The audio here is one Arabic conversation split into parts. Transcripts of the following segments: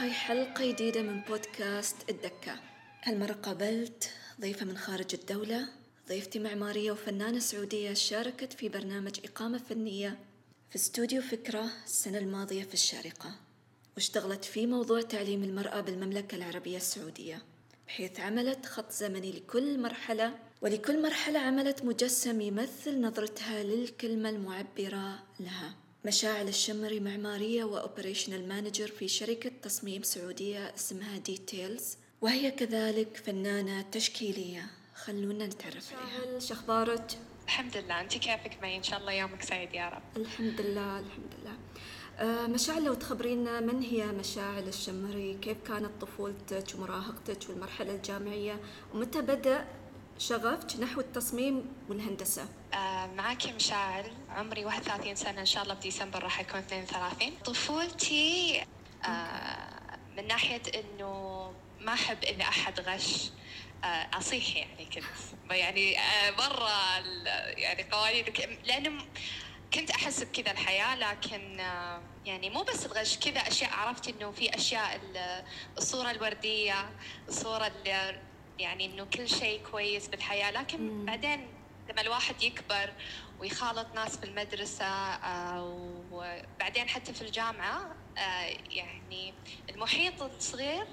وهاي حلقة جديدة من بودكاست الدكة. هالمرة قابلت ضيفة من خارج الدولة ضيفتي معمارية وفنانة سعودية شاركت في برنامج إقامة فنية في استوديو فكرة السنة الماضية في الشارقة واشتغلت في موضوع تعليم المرأة بالمملكة العربية السعودية بحيث عملت خط زمني لكل مرحلة ولكل مرحلة عملت مجسم يمثل نظرتها للكلمة المعبرة لها. مشاعل الشمري معمارية و operational manager في شركة تصميم سعودية اسمها Details وهي كذلك فنانة تشكيلية. خلونا نتعرف عليها. شخبارك؟ الحمد لله أنت كيفك مي إن شاء الله يومك سعيد يا رب. الحمد لله الحمد لله. آه مشاعل لو تخبرينا من هي مشاعل الشمري كيف كانت طفولتك؟ ومراهقتك والمرحلة الجامعية؟ ومتى بدأ شغفك نحو التصميم والهندسة؟ آه معك مشاعل. عمري 31 سنة. إن شاء الله بديسمبر راح أكون 32 طفولتي آه من ناحية إنه ما أحب إن أحد غش آه أصيح يعني كنت. يعني برا يعني قوانين لأنه كنت أحس بكذا الحياة لكن يعني مو بس الغش كذا أشياء عرفت إنه في أشياء الصورة الوردية الصورة اللي يعني إنه كل شيء كويس بالحياة. لكن. بعدين لما الواحد يكبر ويخالط ناس في المدرسة آه، وبعدين حتى في الجامعة آه، يعني المحيط الصغير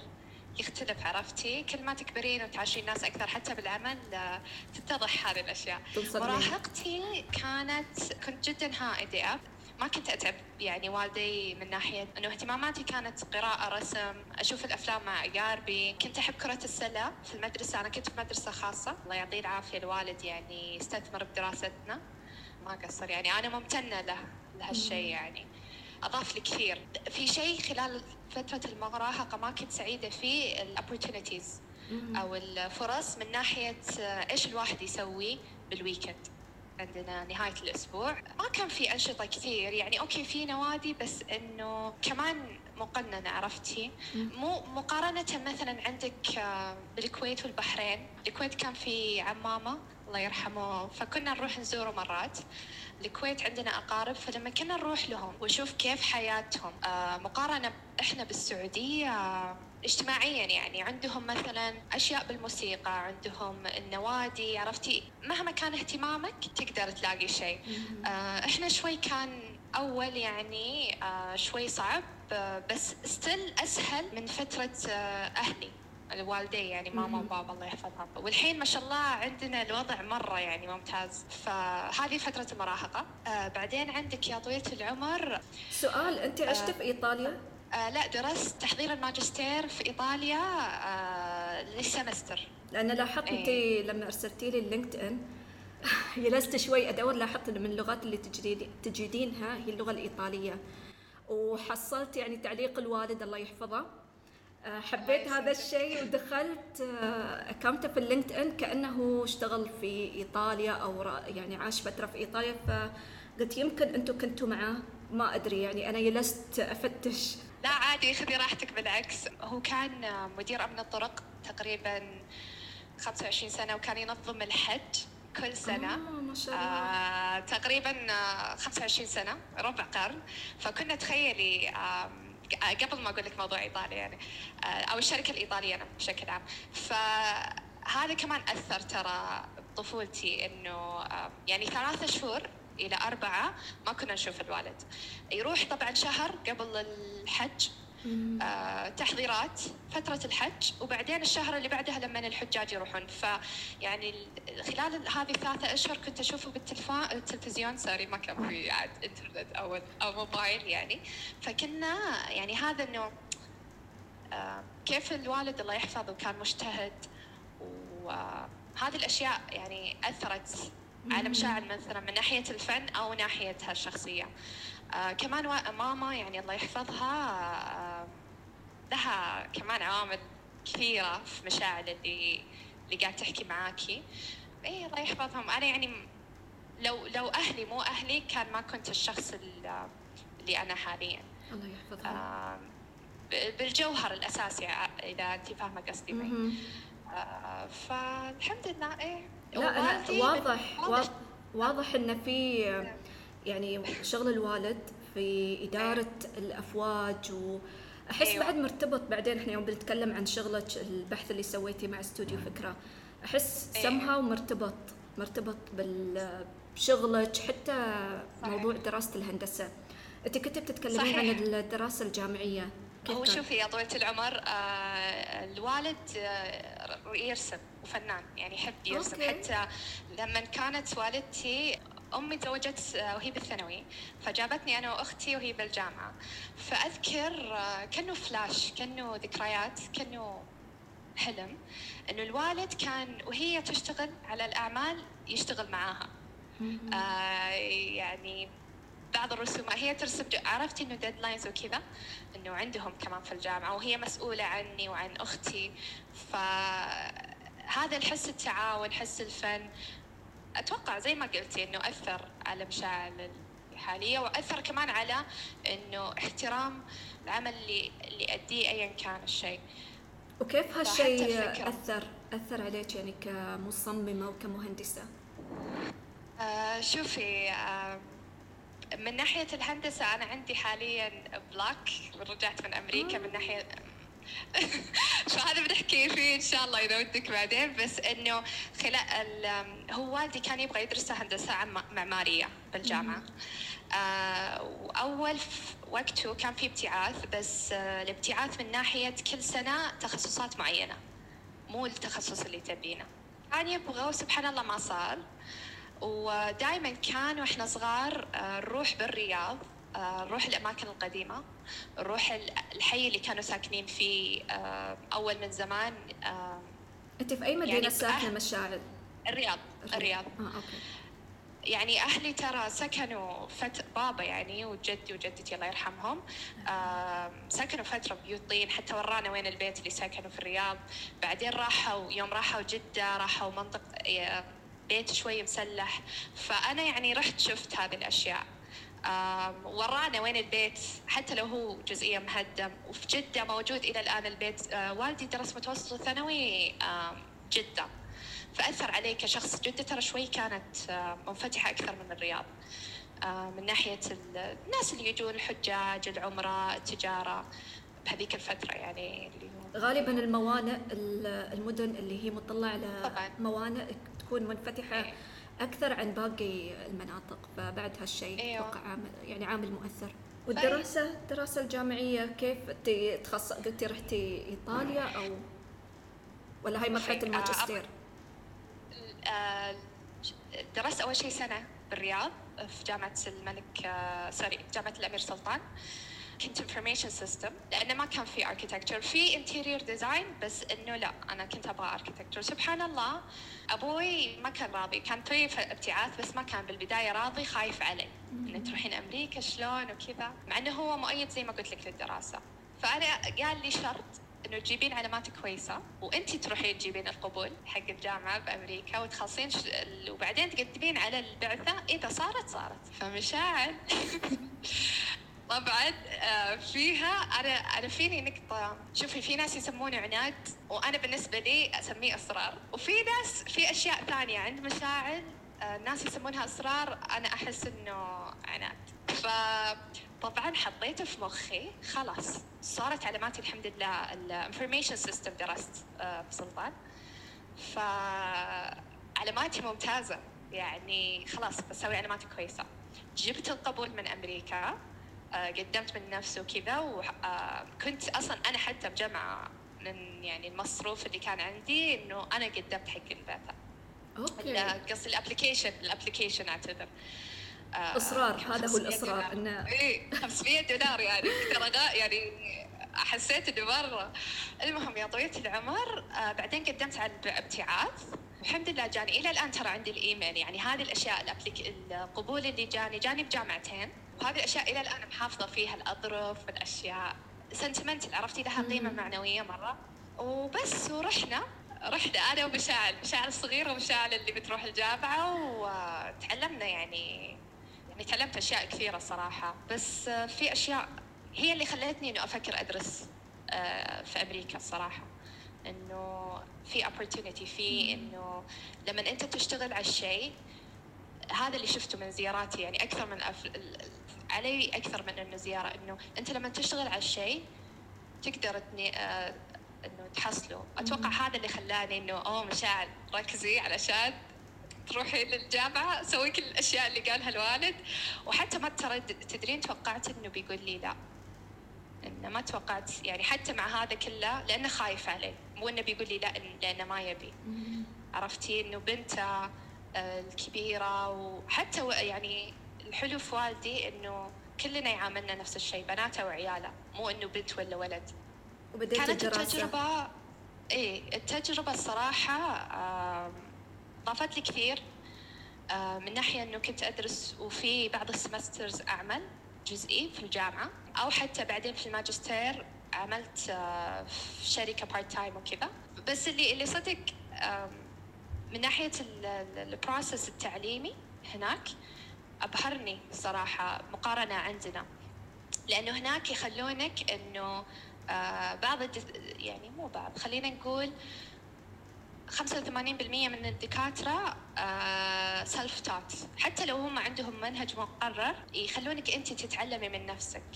يختلف عرفتي؟ كل ما تكبرين وتعاشرين ناس أكثر حتى بالعمل آه، تتضح هذه الأشياء. مراهقتي كانت كنت جدا هائده ما كنت أتعب يعني والدي من ناحية إنه اهتماماتي كانت قراءة رسم أشوف الأفلام مع اقاربي كنت أحب كرة السلة في المدرسة. أنا كنت في مدرسة خاصة. الله يعطيه العافية الوالد يعني استثمر بدراستنا. ما قصر يعني. أنا ممتنة له لهالشيء يعني. أضاف لي كثير. في شيء خلال فترة المراهقة ما كنت سعيدة فيه ال opportunities أو الفرص من ناحية إيش الواحد يسوي بال weekend عندنا نهاية الأسبوع. ما كان في أنشطة كثير. يعني okay في نوادي بس إنه كمان مقننة عرفتي؟ مو مقارنة مثلا عندك آه، بالكويت والبحرين. الكويت كان في عمامي الله يرحمه. فكنا نروح نزوره مرات. الكويت عندنا أقارب فلما كنا نروح لهم ونشوف كيف حياتهم آه مقارنة إحنا بالسعودية آه اجتماعيا يعني. عندهم مثلا أشياء بالموسيقى عندهم النوادي عرفتي؟ مهما كان اهتمامك تقدر تلاقي شيء. آه إحنا شوي كان أول يعني آه شوي صعب آه بس ستيل أسهل من فترة آه أهلي الوالدي يعني ماما وبابا الله يحفظهم. والحين ما شاء الله عندنا الوضع مرة يعني ممتاز. فهذه فترة المراهقة. آه بعدين عندك يا طويلة العمر. سؤال أنت عشت آه في إيطاليا؟ آه لا درست تحضير الماجستير في إيطاليا آه لل semester. لأن لاحظت أنت إيه. لما أرسلتي لي ال LinkedIn جلست شوي أدور لاحظت من اللغات اللي تجيدينها هي اللغة الإيطالية. وحصلت يعني تعليق الوالد الله يحفظه. آه، حبيت هذا الشيء ودخلت أكونته في اللينكد ان كأنه اشتغل في إيطاليا أو يعني عاش فترة في إيطاليا. فقلت يمكن أنتم كنتوا معاه. ما أدري يعني أنا جلست أفتش. لا عادي خذي راحتك بالعكس. هو كان مدير أمن الطرق تقريبا 25 سنة وكان ينظم الحج كل سنة. آه ما شاء الله. آه تقريبا 25 سنة ربع قرن. فكنا تخيلي آه قبل ما أقول لك موضوع إيطاليا يعني آه، أو الشركة الإيطالية أنا بشكل عام. فهذا كمان أثر ترى بطفولتي إنه يعني ثلاثة شهور إلى أربعة ما كنا نشوف الوالد. يروح طبعا شهر قبل الحج آه تحضيرات فترة الحج وبعدين الشهر اللي بعدها لما الحجاج يروحون. فيعني خلال هذه الثلاثة أشهر كنت أشوفه بالتلفزيون سوري ما كان في عاد إنترنت أو أو موبايل يعني. فكنا يعني هذا إنه آه كيف الوالد الله يحفظه كان مجتهد وهذه الأشياء يعني أثرت على مشاعر مثلا من ناحية الفن أو ناحيتها الشخصية. آه كمان ماما يعني الله يحفظها آه لها كمان عوامل كثيرة في مشاعر اللي اللي قاعد تحكي معاكي. إي الله يحفظهم. أنا يعني لو لو أهلي مو أهلي كان ما كنت الشخص اللي أنا حاليا. الله يحفظهم آه بالجوهر الأساسي إذا انت فاهمة قصدي. آه فالحمد لله إيه لا أنا واضح واضح, واضح إن في يعني شغل الوالد في إدارة الأفواج و احس أيوة. بعد مرتبط بعدين إحنا يوم بنتكلم عن شغلك البحث اللي سويتي مع استوديو فكرة أحس أيوة. سمها ومرتبط مرتبط بشغلك حتى صحيح. موضوع دراسة الهندسة أنت كنت بتتكلمين. عن الدراسة الجامعية هو شوفي يا طويلة العمر آه الوالد آه يرسم وفنان يعني يحب يرسم. okay. حتى لما كانت والدتي أمي تزوجت آه، وهي بالثانوي فجابتني أنا وأختي وهي بالجامعة. فأذكر كأنه فلاش كأنه ذكريات كأنه حلم إنه الوالد كان وهي تشتغل على الأعمال يشتغل معاها. آه يعني بعض الرسومات هي ترسم عرفتي إنه deadlines وكذا؟ إنه عندهم كمان في الجامعة وهي مسؤولة عني وعن أختي. فهذا الحس التعاون حس الفن أتوقع زي ما قلتي إنه أثر على مشاعر الحالية وأثر كمان على إنه احترام العمل اللي اللي أديه ايا كان الشيء. وكيف هالشيء اثر أثر عليك يعني كمصممة وكمهندسه آه شوفي آه من ناحية الهندسة أنا عندي حاليا بلاك رجعت من أمريكا من ناحية فهذا بنحكي فيه إن شاء الله إذا ودك بعدين. بس إنه خلال هو والدي كان يبغى يدرس هندسة معمارية بالجامعة. آه وأول وقته كان في ابتعاث بس آه الابتعاث من ناحية كل سنة تخصصات معينة مو التخصص اللي تبينه. كان يبغى وسبحان الله ما صار. ودائما كان وإحنا صغار آه، نروح بالرياض آه، نروح الأماكن القديمة نروح الحي اللي كانوا ساكنين فيه آه، أول من زمان أنت في أي مدينة يعني ساكنة مشاعل؟ الرياض الرياض آه، okay. يعني أهلي ترى سكنوا فت... بابا يعني وجدي وجدتي الله يرحمهم سكنوا فترة بيوت طين حتى ورانا وين البيت اللي سكنوا في الرياض بعدين راحوا يوم راحوا جدة راحوا منطقة بيت شوي مسلح. فأنا يعني رحت شفت هذه الأشياء. ورانا وين البيت حتى لو هو جزئيا مهدم. وفي جدة موجود إلى الآن البيت. آه، والدي درس متوسط وثانوي جدة. فأثر علي كشخص. جدة ترى شوي كانت منفتحة أكثر من الرياض. من ناحية الناس اللي يجون الحجاج العمرة التجارة. بهذيك الفترة يعني اللي غالبا الموانئ المدن اللي هي مطلعة على موانئ تكون منفتحة إيه. أكثر عن باقي المناطق فبعد هالشيء أيوة. أتوقع عامل يعني عامل مؤثر والدراسة الدراسة الجامعية كيف تخص قلتي رحتي إيطاليا أو ولا هاي مرحلة الماجستير؟ آه، درست أول شيء سنة بالرياض في جامعة الملك sorry آه، جامعة الأمير سلطان كنت information system لأنه ما كان في architecture في interior design بس إنه لا أنا كنت أبغى architecture سبحان الله أبوي ما كان راضي. كان توي ابتعاث بس ما كان بالبداية راضي خايف علي. انك تروحين أمريكا شلون وكذا. مع إنه هو مؤيد زي ما قلت لك للدراسة. فأنا قال لي شرط إنه تجيبين علامات كويسة. وأنت تروحين تجيبين القبول حق الجامعة بأمريكا وتخلصين ش... وبعدين تقدمين على البعثة. إذا صارت صارت. فمشاعل طبعا آه، فيها أنا أنا فيني نقطة شوفي في ناس يسمونه عناد وأنا بالنسبة لي أسميه اصرار وفي ناس في أشياء ثانية عند مشاعر الناس آه، يسمونها اصرار أنا أحس إنه عناد. فطبعا حطيته في مخي خلاص صارت علاماتي الحمد لله ال information system درست آه، في سلطان فعلاماتي ممتازة يعني خلاص بسوي علامات كويسة. جبت القبول من أمريكا. قدمت من نفسي وكذا وكنت آه، أصلا أنا حتى بجمع من يعني المصروف اللي كان عندي إنه أنا قدمت حق البعثه okay. قصدي ال application ال application أعتذر. آه، إصرار هذا هو الإصرار إنه اي 500 دولار يعني. ترى يعني حسيت إنه مرة. المهم يا طويلة العمر آه بعدين قدمت على الابتعاث. الحمد لله جاني. إلى الآن ترى عندي الإيميل. يعني هذه الأشياء القبول اللي جاني. جاني بجامعتين. وهذه الأشياء إلى الآن محافظة فيها الاظرف والأشياء. sentimental عرفتي؟ لها قيمة معنوية مرة. وبس ورحنا. رحنا أنا ومشاعل مشاعل الصغيره ومشاعل اللي بتروح الجامعة وتعلمنا يعني يعني تعلمت أشياء كثيرة صراحة. بس في أشياء هي اللي خلتني إنه أفكر أدرس آه، في أمريكا الصراحه إنه في opportunity في إنه لما أنت تشتغل على الشيء هذا اللي شفته من زياراتي يعني أكثر من. علي أكثر من إنه زيارة إنه أنت لما تشتغل على الشيء تقدر تني... آه، إنه تحصله. أتوقع هذا اللي خلاني إنه أوه مشاعر ركزي علشان تروحي للجامعة سوي كل الأشياء اللي قالها الوالد. وحتى ما تدرين توقعت إنه بيقول لي لا. إنه ما توقعت يعني حتى مع هذا كله لأنه خايف علي. مو إنه بيقول لي لا لأنه ما يبي. عرفتي؟ إنه بنته آه، الكبيرة وحتى يعني الحلو في والدي إنه كلنا يعاملنا نفس الشيء بناته وعياله مو إنه بنت ولا ولد. وبديت كانت الدراسة. التجربة إيه التجربة الصراحة ضافت لي كثير. من ناحية إنه كنت أدرس وفي بعض ال semesters أعمل جزئي في الجامعة أو حتى بعدين في الماجستير عملت آه، في شركة part time وكذا. بس اللي اللي صدق من ناحية ال process التعليمي هناك أبهرني صراحة مقارنة عندنا. لأنه هناك يخلونك إنه آه بعض يعني مو بعض خلينا نقول 85% من الدكاترة سيلف تات حتى لو هم عندهم منهج مقرر يخلونك أنت تتعلمي من نفسك.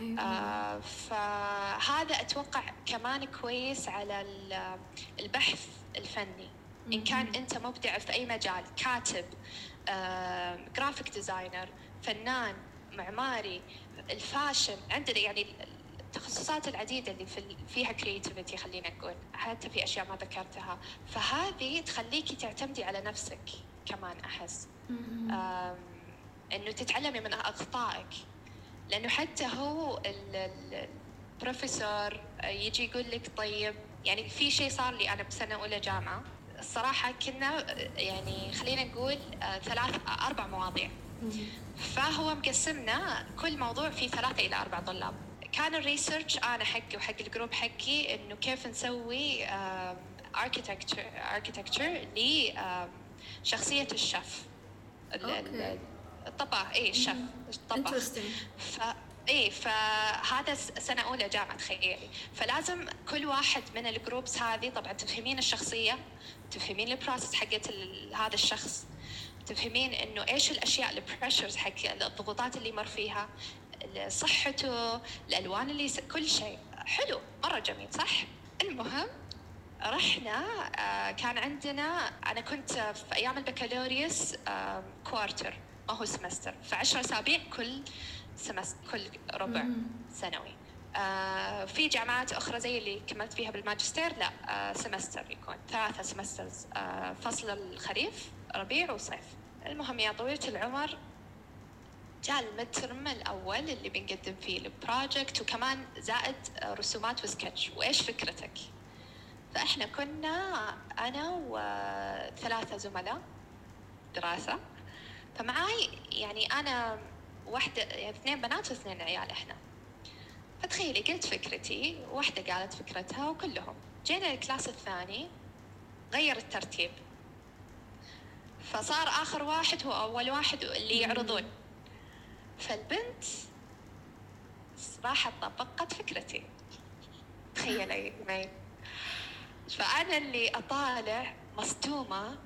أيوة. آه فهذا أتوقع كمان كويس على البحث الفني. إن كان أنت مبدع في أي مجال كاتب آه graphic designer فنان معماري ال fashion عندنا يعني التخصصات العديدة اللي في فيها creativity خلينا نقول حتى في أشياء ما ذكرتها. فهذه تخليكي تعتمدي على نفسك كمان أحس. إنه تتعلمي من أخطائك. لأنه حتى هو البروفيسور يجي يقول لك طيب يعني في شيء صار لي أنا بسنة أولى جامعة الصراحة كنا يعني خلينا نقول آه، ثلاث أربع مواضيع. فهو مقسمنا كل موضوع فيه ثلاثة إلى أربع طلاب. كان ال research أنا حقي وحق ال group حقي إنه كيف نسوي architecture architecture لشخصيه الشيف. الطباخ. اي الشيف الطباخ. ف إيه فهذا سنة أولى جامعة تخيلي. فلازم كل واحد من ال groups هذه طبعا تفهمين الشخصية تفهمين ال process حقت هذا الشخص. تفهمين إنه إيش الأشياء ال pressures حق الضغوطات اللي مر فيها صحته الألوان اللي س... كل شيء. حلو مرة جميل صح؟ المهم رحنا آه، كان عندنا أنا كنت في أيام البكالوريوس quarter ما هو semester فعشر أسابيع كل semester كل ربع سنوي. آه في جامعات أخرى زي اللي كملت فيها بالماجستير لا آه semester يكون ثلاثة semesters آه فصل الخريف ربيع وصيف. المهم يا طويلة العمر جاء ال midterm الأول اللي بنقدم فيه ال project وكمان زائد رسومات وسكتش وإيش فكرتك؟ فإحنا كنا أنا وثلاثة زملاء دراسة. فمعاي يعني أنا واحدة يعني اثنين بنات واثنين عيال إحنا. فتخيلي قلت فكرتي واحدة قالت فكرتها وكلهم. جينا الكلاس الثاني غير الترتيب. فصار آخر واحد هو أول واحد اللي يعرضون. فالبنت راحت طبقت فكرتي. تخيلي معي. فأنا اللي أطالع مصدومة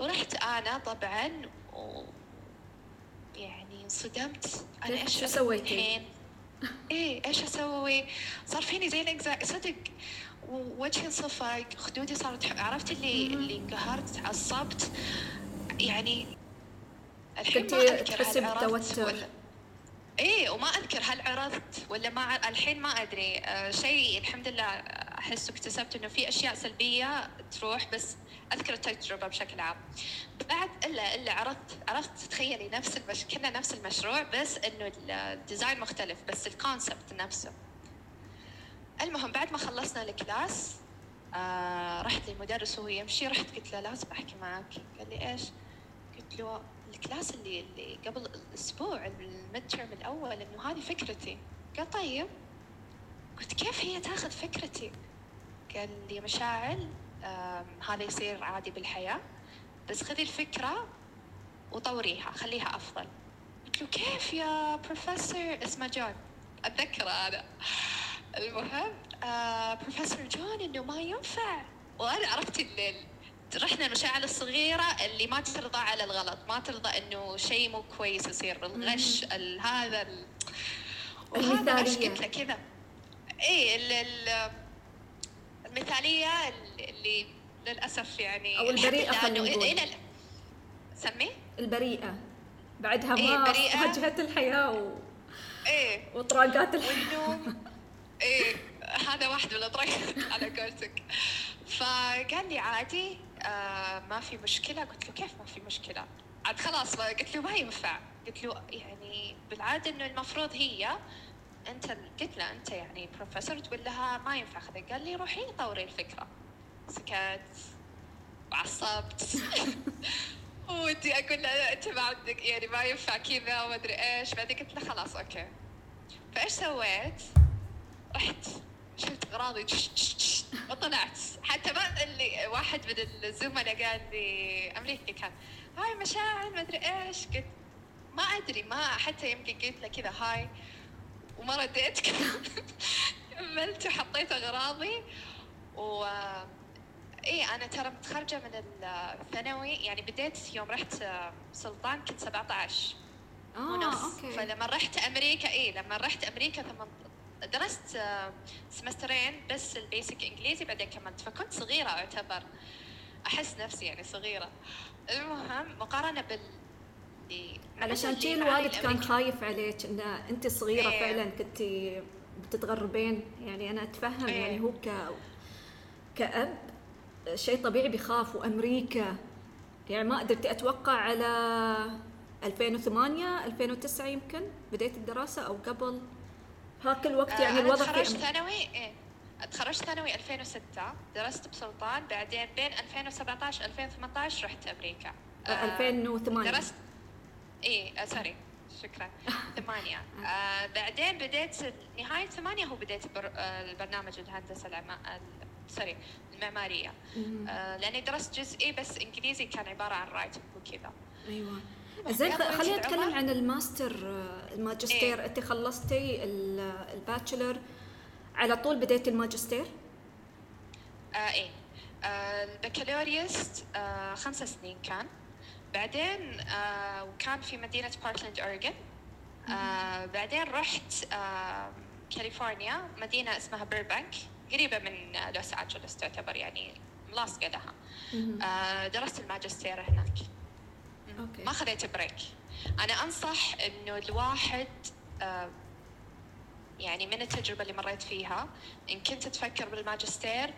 ورحت أنا طبعا و يعني انصدمت. أنا إيش سويتي؟ إيه إيش أسوي؟ صار فيني زي الإنكزايتي صدق وجهي انصفق خدودي صارت عرفت اللي اللي انقهرت عصبت يعني الحين ما بالتوتر إيه وما أذكر هل عرضت ولا ما الحين ما أدري. آه شيء الحمد لله أحس اكتسبت إنه في أشياء سلبية تروح بس أذكر التجربة بشكل عام. بعد الا إلا عرضت عرفت تخيلي نفس المش... كنا نفس المشروع بس إنه ال design مختلف بس ال concept نفسه. المهم بعد ما خلصنا ال class آه رحت للمدرس وهو يمشي رحت قلت له لازم أحكي معك. قال لي إيش؟ قلت له ال class اللي اللي قبل الأسبوع ال mid الأول إنه هذه فكرتي. قال طيب. قلت كيف هي تأخذ فكرتي؟ قال لي مشاعل. هذا يصير عادي بالحياة. بس خذي الفكرة وطوريها خليها أفضل. قلت له كيف يا بروفيسور اسمه جون. اتذكر هذا المهم آه بروفيسور جون إنه ما ينفع. وأنا عرفت الليل رحنا المشاعر الصغيرة اللي ما ترضى على الغلط ما ترضى إنه شيء مو كويس يصير. الغش هذا وهذا قلت له كذا. إيه المثالية اللي للأسف يعني أو البريئة خلينا نقول. إلى سمي؟ البريئة. بعدها إيه ما واجهت الحياة و... إيه. وطراقات الحياة. إيه هذا واحد من الاطراقات على قولتك. فقال لي عادي آه ما في مشكلة. قلت له كيف ما في مشكلة؟ عاد خلاص قلت له ما ينفع. قلت له يعني بالعادة إنه المفروض هي أنت قلت له أنت يعني بروفيسور تقول لها ما ينفع. خذي قال لي روحي طوري الفكرة. سكت وعصبت ودي أقول له أنت ما عندك يعني ما ينفع كذا وما أدري إيش. بعدين قلت له خلاص okay. فإيش سويت؟ رحت شلت أغراضي وطلعت. حتى ما اللي واحد من الزملاء قال لي أمريكي كان هاي مشاعر ما أدري إيش. قلت ما أدري ما حتى يمكن قلت له كذا هاي. وما رديت. كملت وحطيت أغراضي و اي أنا ترى متخرجة من الثانوي يعني بديت يوم رحت سلطان كنت 17 آه ونص. okay. فلما رحت أمريكا اي لما رحت أمريكا ثم درست سمسترين بس ال basic إنجليزي بعدين كملت. فكنت صغيرة أعتبر. أحس نفسي يعني صغيرة. المهم مقارنة بال علشان شي الوالد كان خايف عليك إن أنت صغيرة إيه. فعلا كنت بتتغربين. يعني أنا أتفهم إيه. يعني هو ك كأب شيء طبيعي بيخاف وأمريكا. يعني ما قدرت أتوقع على 2008 2009 يمكن بديت الدراسة أو قبل. هاك الوقت يعني آه الوضع تخرجت ثانوي إيه تخرجت ثانوي 2006 درست بسلطان بعدين بين 2017 2018 رحت أمريكا. آه 2008 درست إيه sorry شكرا. ثمانية. آه. بعدين بديت نهاية ثمانية هو بديت آه، البرنامج الهندسة العما sorry المعمارية. آه لأني درست جزئي بس إنجليزي كان عبارة عن writing وكذا. أيوة. زين خلينا نتكلم عن الماستر آه، الماجستير. إيه؟ أنت خلصتي ال bachelor. على طول بديتي الماجستير؟ آه إيه. آه البكالوريوس آه خمسة سنين كان. بعدين آه وكان في مدينة بورتلاند أوريغون آه بعدين رحت آه كاليفورنيا مدينة اسمها بيربانك قريبة من لوس أنجلوس تعتبر يعني ملاصقة لها. آه درست الماجستير هناك. okay. ما خذيت break. أنا أنصح إنه الواحد آه يعني من التجربة اللي مريت فيها إن كنت تفكر بالماجستير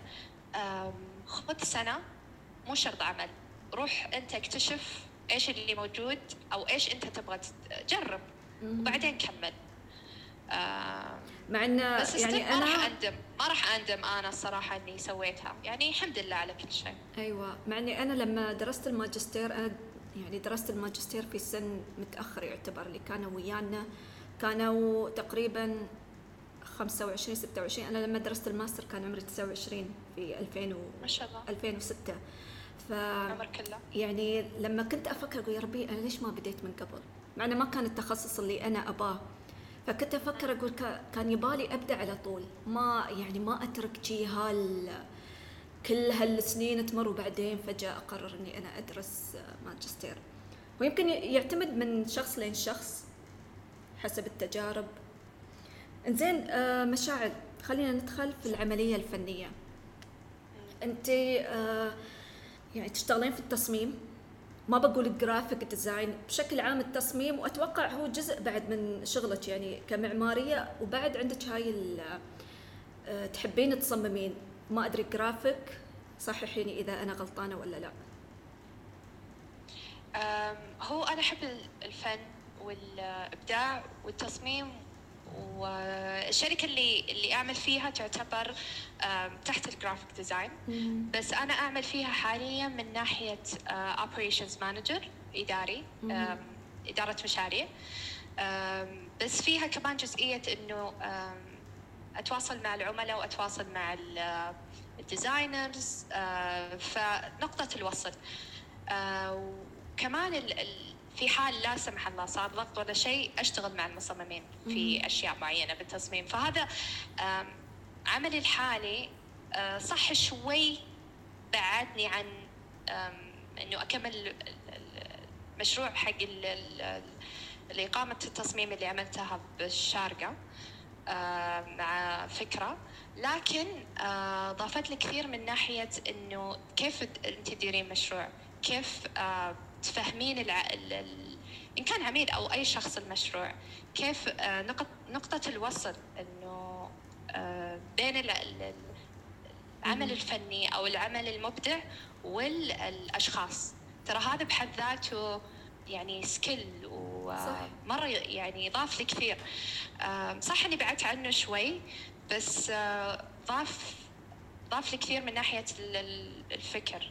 خذ سنة مو شرط عمل. روح أنت اكتشف إيش اللي موجود أو إيش أنت تبغى تجرب وبعدين كمل. آه مع إن بس يعني أنا ما راح أندم ما راح أندم أنا الصراحة إني سويتها. يعني الحمد لله على كل شيء. أيوه مع إني أنا لما درست الماجستير أنا يعني درست الماجستير في سن متأخر يعتبر اللي كانوا ويانا كانوا تقريبا 25 26 أنا لما درست الماستر كان عمري 29 في 2000 و ما شاء الله. 2006 ف كله يعني لما كنت أفكر أقول يا ربي أنا ليش ما بديت من قبل؟ مع إنه ما كان التخصص اللي أنا أباه فكنت أفكر أقول كان يبالي أبدأ على طول. ما يعني ما أترك شي هال كل هالسنين تمر وبعدين فجأة أقرر إني أنا أدرس ماجستير. ويمكن يعتمد من شخص لين شخص حسب التجارب. إنزين آه مشاعر. خلينا ندخل في العملية الفنية. انت آه يعني تشتغلين في التصميم؟ ما بقول ال graphic design بشكل عام التصميم وأتوقع هو جزء بعد من شغلك يعني كمعمارية وبعد عندك هاي آه، تحبين تصممين. ما أدري جرافيك صححيني إذا أنا غلطانة ولا لا. هو أنا أحب الفن والإبداع والتصميم والشركة اللي اللي أعمل فيها تعتبر تحت ال graphic design بس أنا أعمل فيها حاليا من ناحية operations manager إداري إدارة مشاريع. بس فيها كمان جزئية إنه أتواصل مع العملاء وأتواصل مع ال designers فنقطة الوصل. وكمان في حال لا سمح الله صار ضغط ولا شيء أشتغل مع المصممين في أشياء معينة بالتصميم. فهذا عملي الحالي صح شوي بعدني عن إنه أكمل المشروع حق الإقامة التصميم اللي عملتها بالشارقة مع فكرة. لكن ضافت لي كثير من ناحية إنه كيف أنت تديرين مشروع؟ كيف تفهمين الع... إن كان عميل أو أي شخص المشروع كيف نقط... نقطة الوصل إنه بين العمل الفني أو العمل المبدع والأشخاص. ترى هذا بحد ذاته يعني skill ومرة يعني ضاف لي كثير. صح إني بعدت عنه شوي بس آه، ضاف ضاف لي كثير من ناحية الفكر.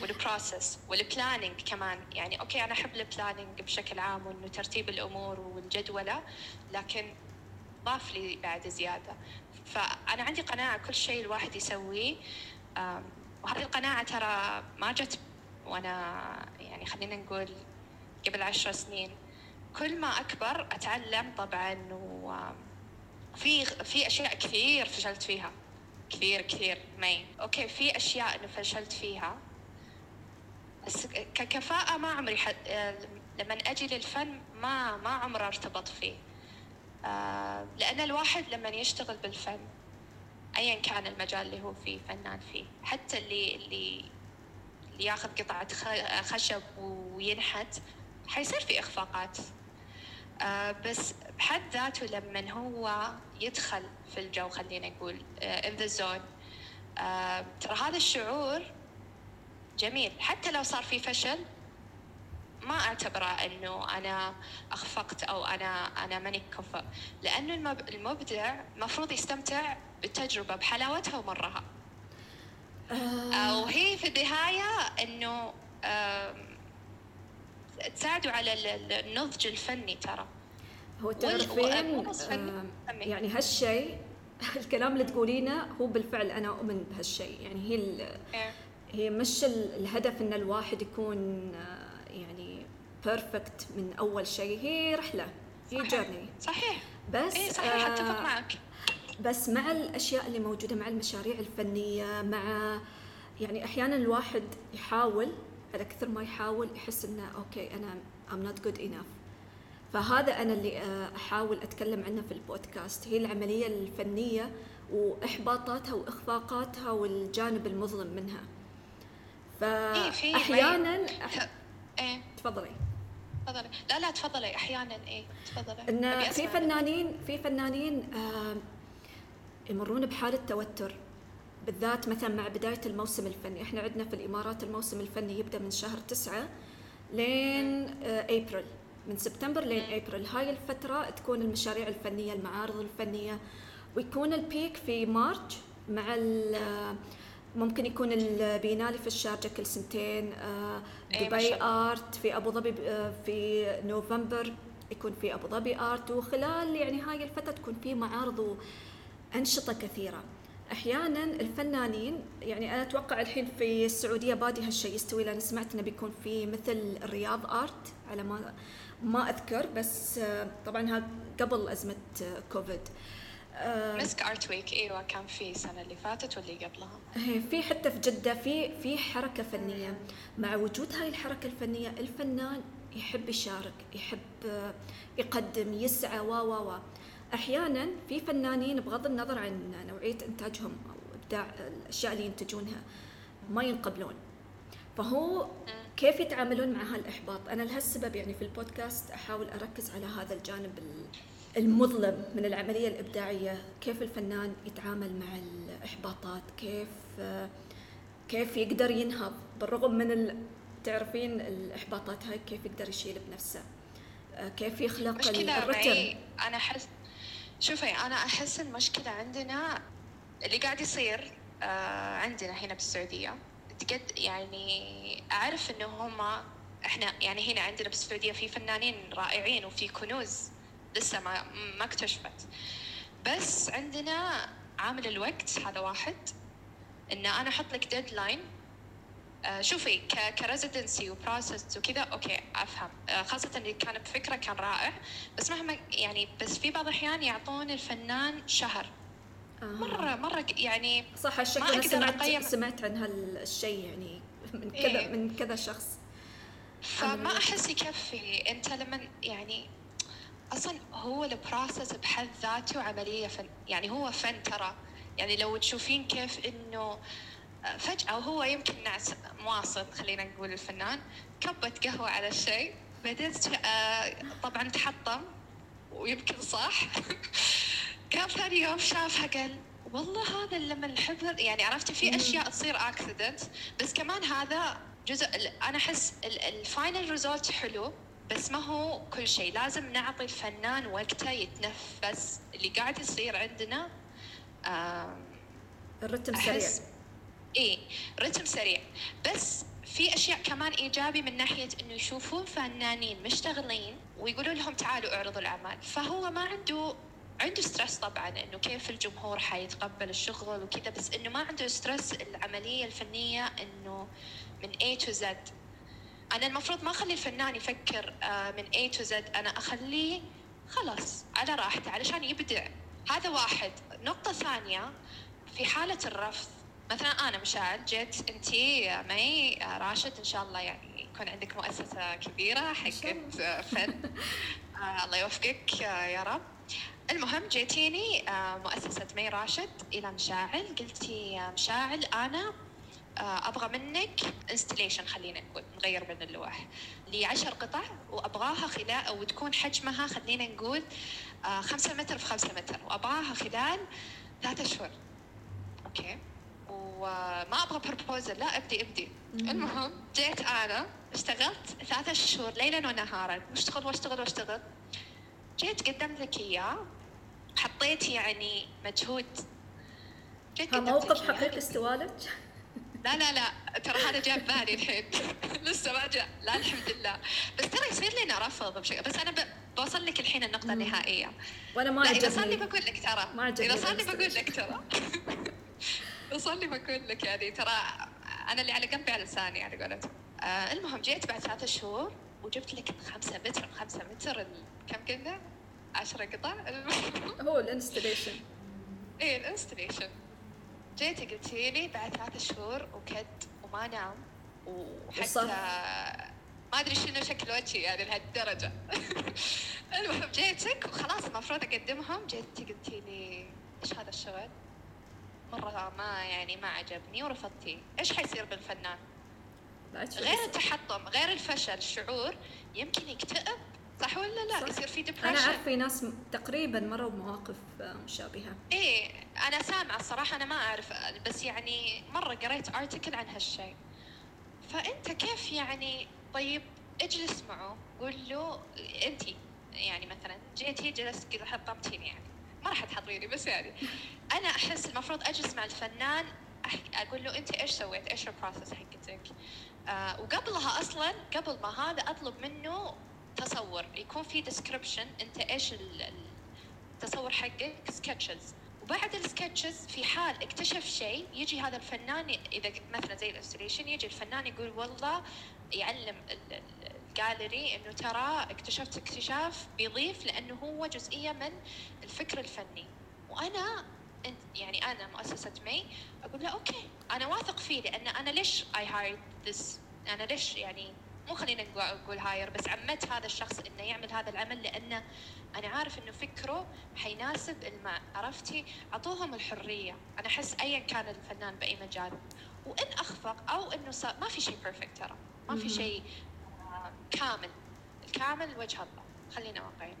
وال process وال planning كمان. يعني okay أنا أحب ال planning بشكل عام وإنه ترتيب الأمور والجدولة لكن ضاف لي بعد زيادة. فأنا عندي قناعة كل شيء الواحد يسويه. وهذه القناعة ترى ما جت وأنا يعني خلينا نقول قبل عشر سنين. كل ما أكبر أتعلم طبعا وفي في أشياء كثير فشلت فيها. كثير كثير. مي أوكي في أشياء انه فشلت فيها. بس ككفاءة ما عمري حد لما أجي للفن ما ما عمره أرتبط فيه. آه، لأن الواحد لما يشتغل بالفن ايا كان المجال اللي هو فيه فنان فيه حتى اللي اللي اللي ياخذ قطعة خشب وينحت حيصير في إخفاقات. آه بس بحد ذاته لما هو يدخل في الجو خلينا نقول آه in the zone آه ترى هذا الشعور جميل. حتى لو صار في فشل ما أعتبره إنه أنا أخفقت أو أنا أنا ماني كفء. لأنه المبدع المفروض يستمتع بالتجربة بحلاوتها ومرها. آه. وهي في النهاية إنه تساعدوا على النضج الفني ترى. هو تعرفين يعني هالشيء الكلام اللي تقولينه هو بالفعل أنا أؤمن بهالشيء. يعني هي إيه. هي مش الهدف إن الواحد يكون آه، يعني perfect من أول شيء. هي رحلة هي journey صحيح. بس إيه صحيح أتفق آه معك. بس مع الأشياء اللي موجودة مع المشاريع الفنية مع يعني أحيانا الواحد يحاول على كثر ما يحاول يحس إنه okay أنا I'm not good enough. فهذا أنا اللي آه، أحاول أتكلم عنه في البودكاست. هي العملية الفنية وإحباطاتها وإخفاقاتها والجانب المظلم منها. فاحيانا إيه. تفضلي. تفضلي. لا لا تفضلي. أحيانا إيه تفضلي. إن في فنانين في فنانين آه يمرون بحالة توتر. بالذات مثلا مع بداية الموسم الفني. إحنا عندنا في الإمارات الموسم الفني يبدأ من شهر تسعة لين أبريل آه، من سبتمبر لين أبريل هاي الفترة تكون المشاريع الفنية المعارض الفنية. ويكون ال peak في March مع آه، ممكن يكون البينالي في الشارجة كل سنتين آه، إيه، دبي Art في أبو ظبي في نوفمبر يكون في أبو ظبي Art وخلال يعني هاي الفترة تكون في معارض وأنشطة كثيرة. أحيانا الفنانين يعني أنا أتوقع الحين في السعودية بادي هالشيء يستوي لأن سمعت إنه بيكون في مثل الرياض Art على ما ما أذكر بس طبعا قبل أزمة كوفيد. مسك ارت ويك إيوه كان في السنة اللي فاتت واللي قبلها. إيه، في حتى في جدة في في حركة فنية. مع وجود هاي الحركة الفنية الفنان يحب يشارك يحب يقدم يسعى و و و أحيانا في فنانين بغض النظر عن نوعية إنتاجهم أو إبداع الأشياء اللي ينتجونها ما ينقبلون. فهو كيف يتعاملون مع هالإحباط؟ أنا لهالسبب يعني في البودكاست أحاول أركز على هذا الجانب المظلم من العملية الإبداعية. كيف الفنان يتعامل مع الإحباطات؟ كيف كيف يقدر ينهض؟ بالرغم من تعرفين الإحباطات هاي كيف يقدر يشيل بنفسه؟ كيف يخلق الرتم؟ أنا أحس شوفي أنا أحس المشكلة عندنا اللي قاعد يصير آه عندنا هنا بالسعودية قد يعني أعرف إنه هم إحنا يعني هنا عندنا بالسعودية في فنانين رائعين وفي كنوز لسه ما ما اكتشفت. بس عندنا عامل الوقت هذا واحد إن أنا أحط لك deadline شوفي ك residency و process وكذا okay أفهم آه خاصة اللي كان بفكرة كان رائع بس مهما يعني بس في بعض الأحيان يعطون الفنان شهر آه. مرة مرة يعني صح الشكل أنا سمعت أقيم. سمعت عن هالشيء يعني من كذا إيه؟ من كذا شخص فما أحس يكفي أنت لما يعني أصلا هو البروسس بحد ذاته عملية فن يعني هو فن ترى يعني لو تشوفين كيف إنه آه، فجأة وهو يمكن ناس مواصل خلينا نقول الفنان كبة قهوة على الشيء بديت آه، طبعا تحطم ويمكن صح كان ثاني يوم شافها قال والله هذا لما نحب يعني عرفتي في أشياء تصير accident بس كمان هذا جزء أنا أحس ال final result حلو بس ما هو كل شيء. لازم نعطي الفنان وقته يتنفس اللي قاعد يصير عندنا. الرتم سريع. إيه رتم سريع. بس في أشياء كمان إيجابي من ناحية إنه يشوفون فنانين مشتغلين ويقولوا لهم تعالوا اعرضوا الأعمال. فهو ما عنده عنده stress طبعا إنه كيف الجمهور حيتقبل الشغل وكذا بس إنه ما عنده stress العملية الفنية إنه من A to Z. أنا المفروض ما أخلي الفنان يفكر آه، من A to Z أنا أخليه خلاص على راحته علشان يبدع. هذا واحد. نقطة ثانية في حالة الرفض مثلا أنا مشاعل جيت أنت معي آه، راشد إن شاء الله يعني يكون عندك مؤسسة كبيرة حقت آه، فن. الله يوفقك يا رب. المهم جيتيني مؤسسة مي راشد إلى مشاعل. قلتي مشاعل أنا آه، أبغى منك installation خلينا نقول نغير بين اللوح. لعشر قطع وأبغاها خلال وتكون حجمها خلينا نقول آه، خمسة متر في خمسة متر وأبغاها خلال ثلاثة اشهر أوكي؟ وما أبغى proposal لا ابدي ابدي. المهم جيت أنا اشتغلت ثلاثة شهور ليلا ونهارا. واشتغل واشتغل واشتغل. جيت قدمت لك إياه. حطيت يعني مجهود. جيت موقف حقيقي استوالك؟ لا لا لا. ترى هذا جاء ببالي الحين. لسه ما جاء. لا الحمد لله. بس ترى يصير لنا رفض بشكل بس أنا بوصل لك الحين النقطة النهائية وأنا ما إذا صار لي بقول لك ترى. ما إذا صار لي بقول لك ترى. صار لي بقول لك يعني ترى أنا اللي على قلبي على لساني على قولتهم آه المهم جيت بعد ثلاثة شهور وجبت لك خمسة متر خمسة متر كم قلنا؟ عشرة قطع؟ هو ال installation. إيه ال installation. جيتي قلتي لي بعد ثلاث شهور وكد وما نام وحتى ما أدري شنو شكل وجهي يعني لهالدرجة. المهم جيتك وخلاص المفروض أقدمهم. جيتي قلتي لي إيش هذا الشغل؟ مرة ما يعني ما عجبني ورفضتي إيش حيصير بالفنان؟ غير التحطم غير الفشل الشعور يمكن يكتئب صح ولا لا؟ صح. يصير في ديبرشن أنا أعرف في ناس تقريبا مروا بمواقف مشابهة إيه أنا سامعة الصراحة أنا ما أعرف بس يعني مرة قريت ارتكل عن هالشيء فأنت كيف يعني طيب اجلس معه قول له انت يعني مثلا جيتي جلست كذا حطمتيني يعني ما راح تحضريني بس يعني. أنا أحس المفروض أجلس مع الفنان أقول له أنت إيش سويت؟ إيش ال process حقتك؟ آه وقبلها أصلا قبل ما هذا أطلب منه تصور. يكون في description أنت إيش التصور حقك sketches وبعد ال sketches في حال اكتشف شيء يجي هذا الفنان إذا مثلا زي ال installation يجي الفنان يقول والله يعلم الجاليري إنه ترى اكتشفت اكتشاف بيضيف لأنه هو جزئية من الفكر الفني. وأنا يعني أنا مؤسسة مي أقول له okay أنا واثق فيه لأن أنا ليش I hire this أنا ليش يعني مو خلينا نقول hire بس عمدت هذا الشخص إنه يعمل هذا العمل لأنه أنا عارف إنه فكره حيناسب الماء عرفتي؟ أعطوهم الحرية. أنا أحس ايا كان الفنان بأي مجال. وإن أخفق أو إنه صار ما في شيء بيرفكت ترى. ما في شيء كامل الكامل وجه الله. خلينا واقعيين.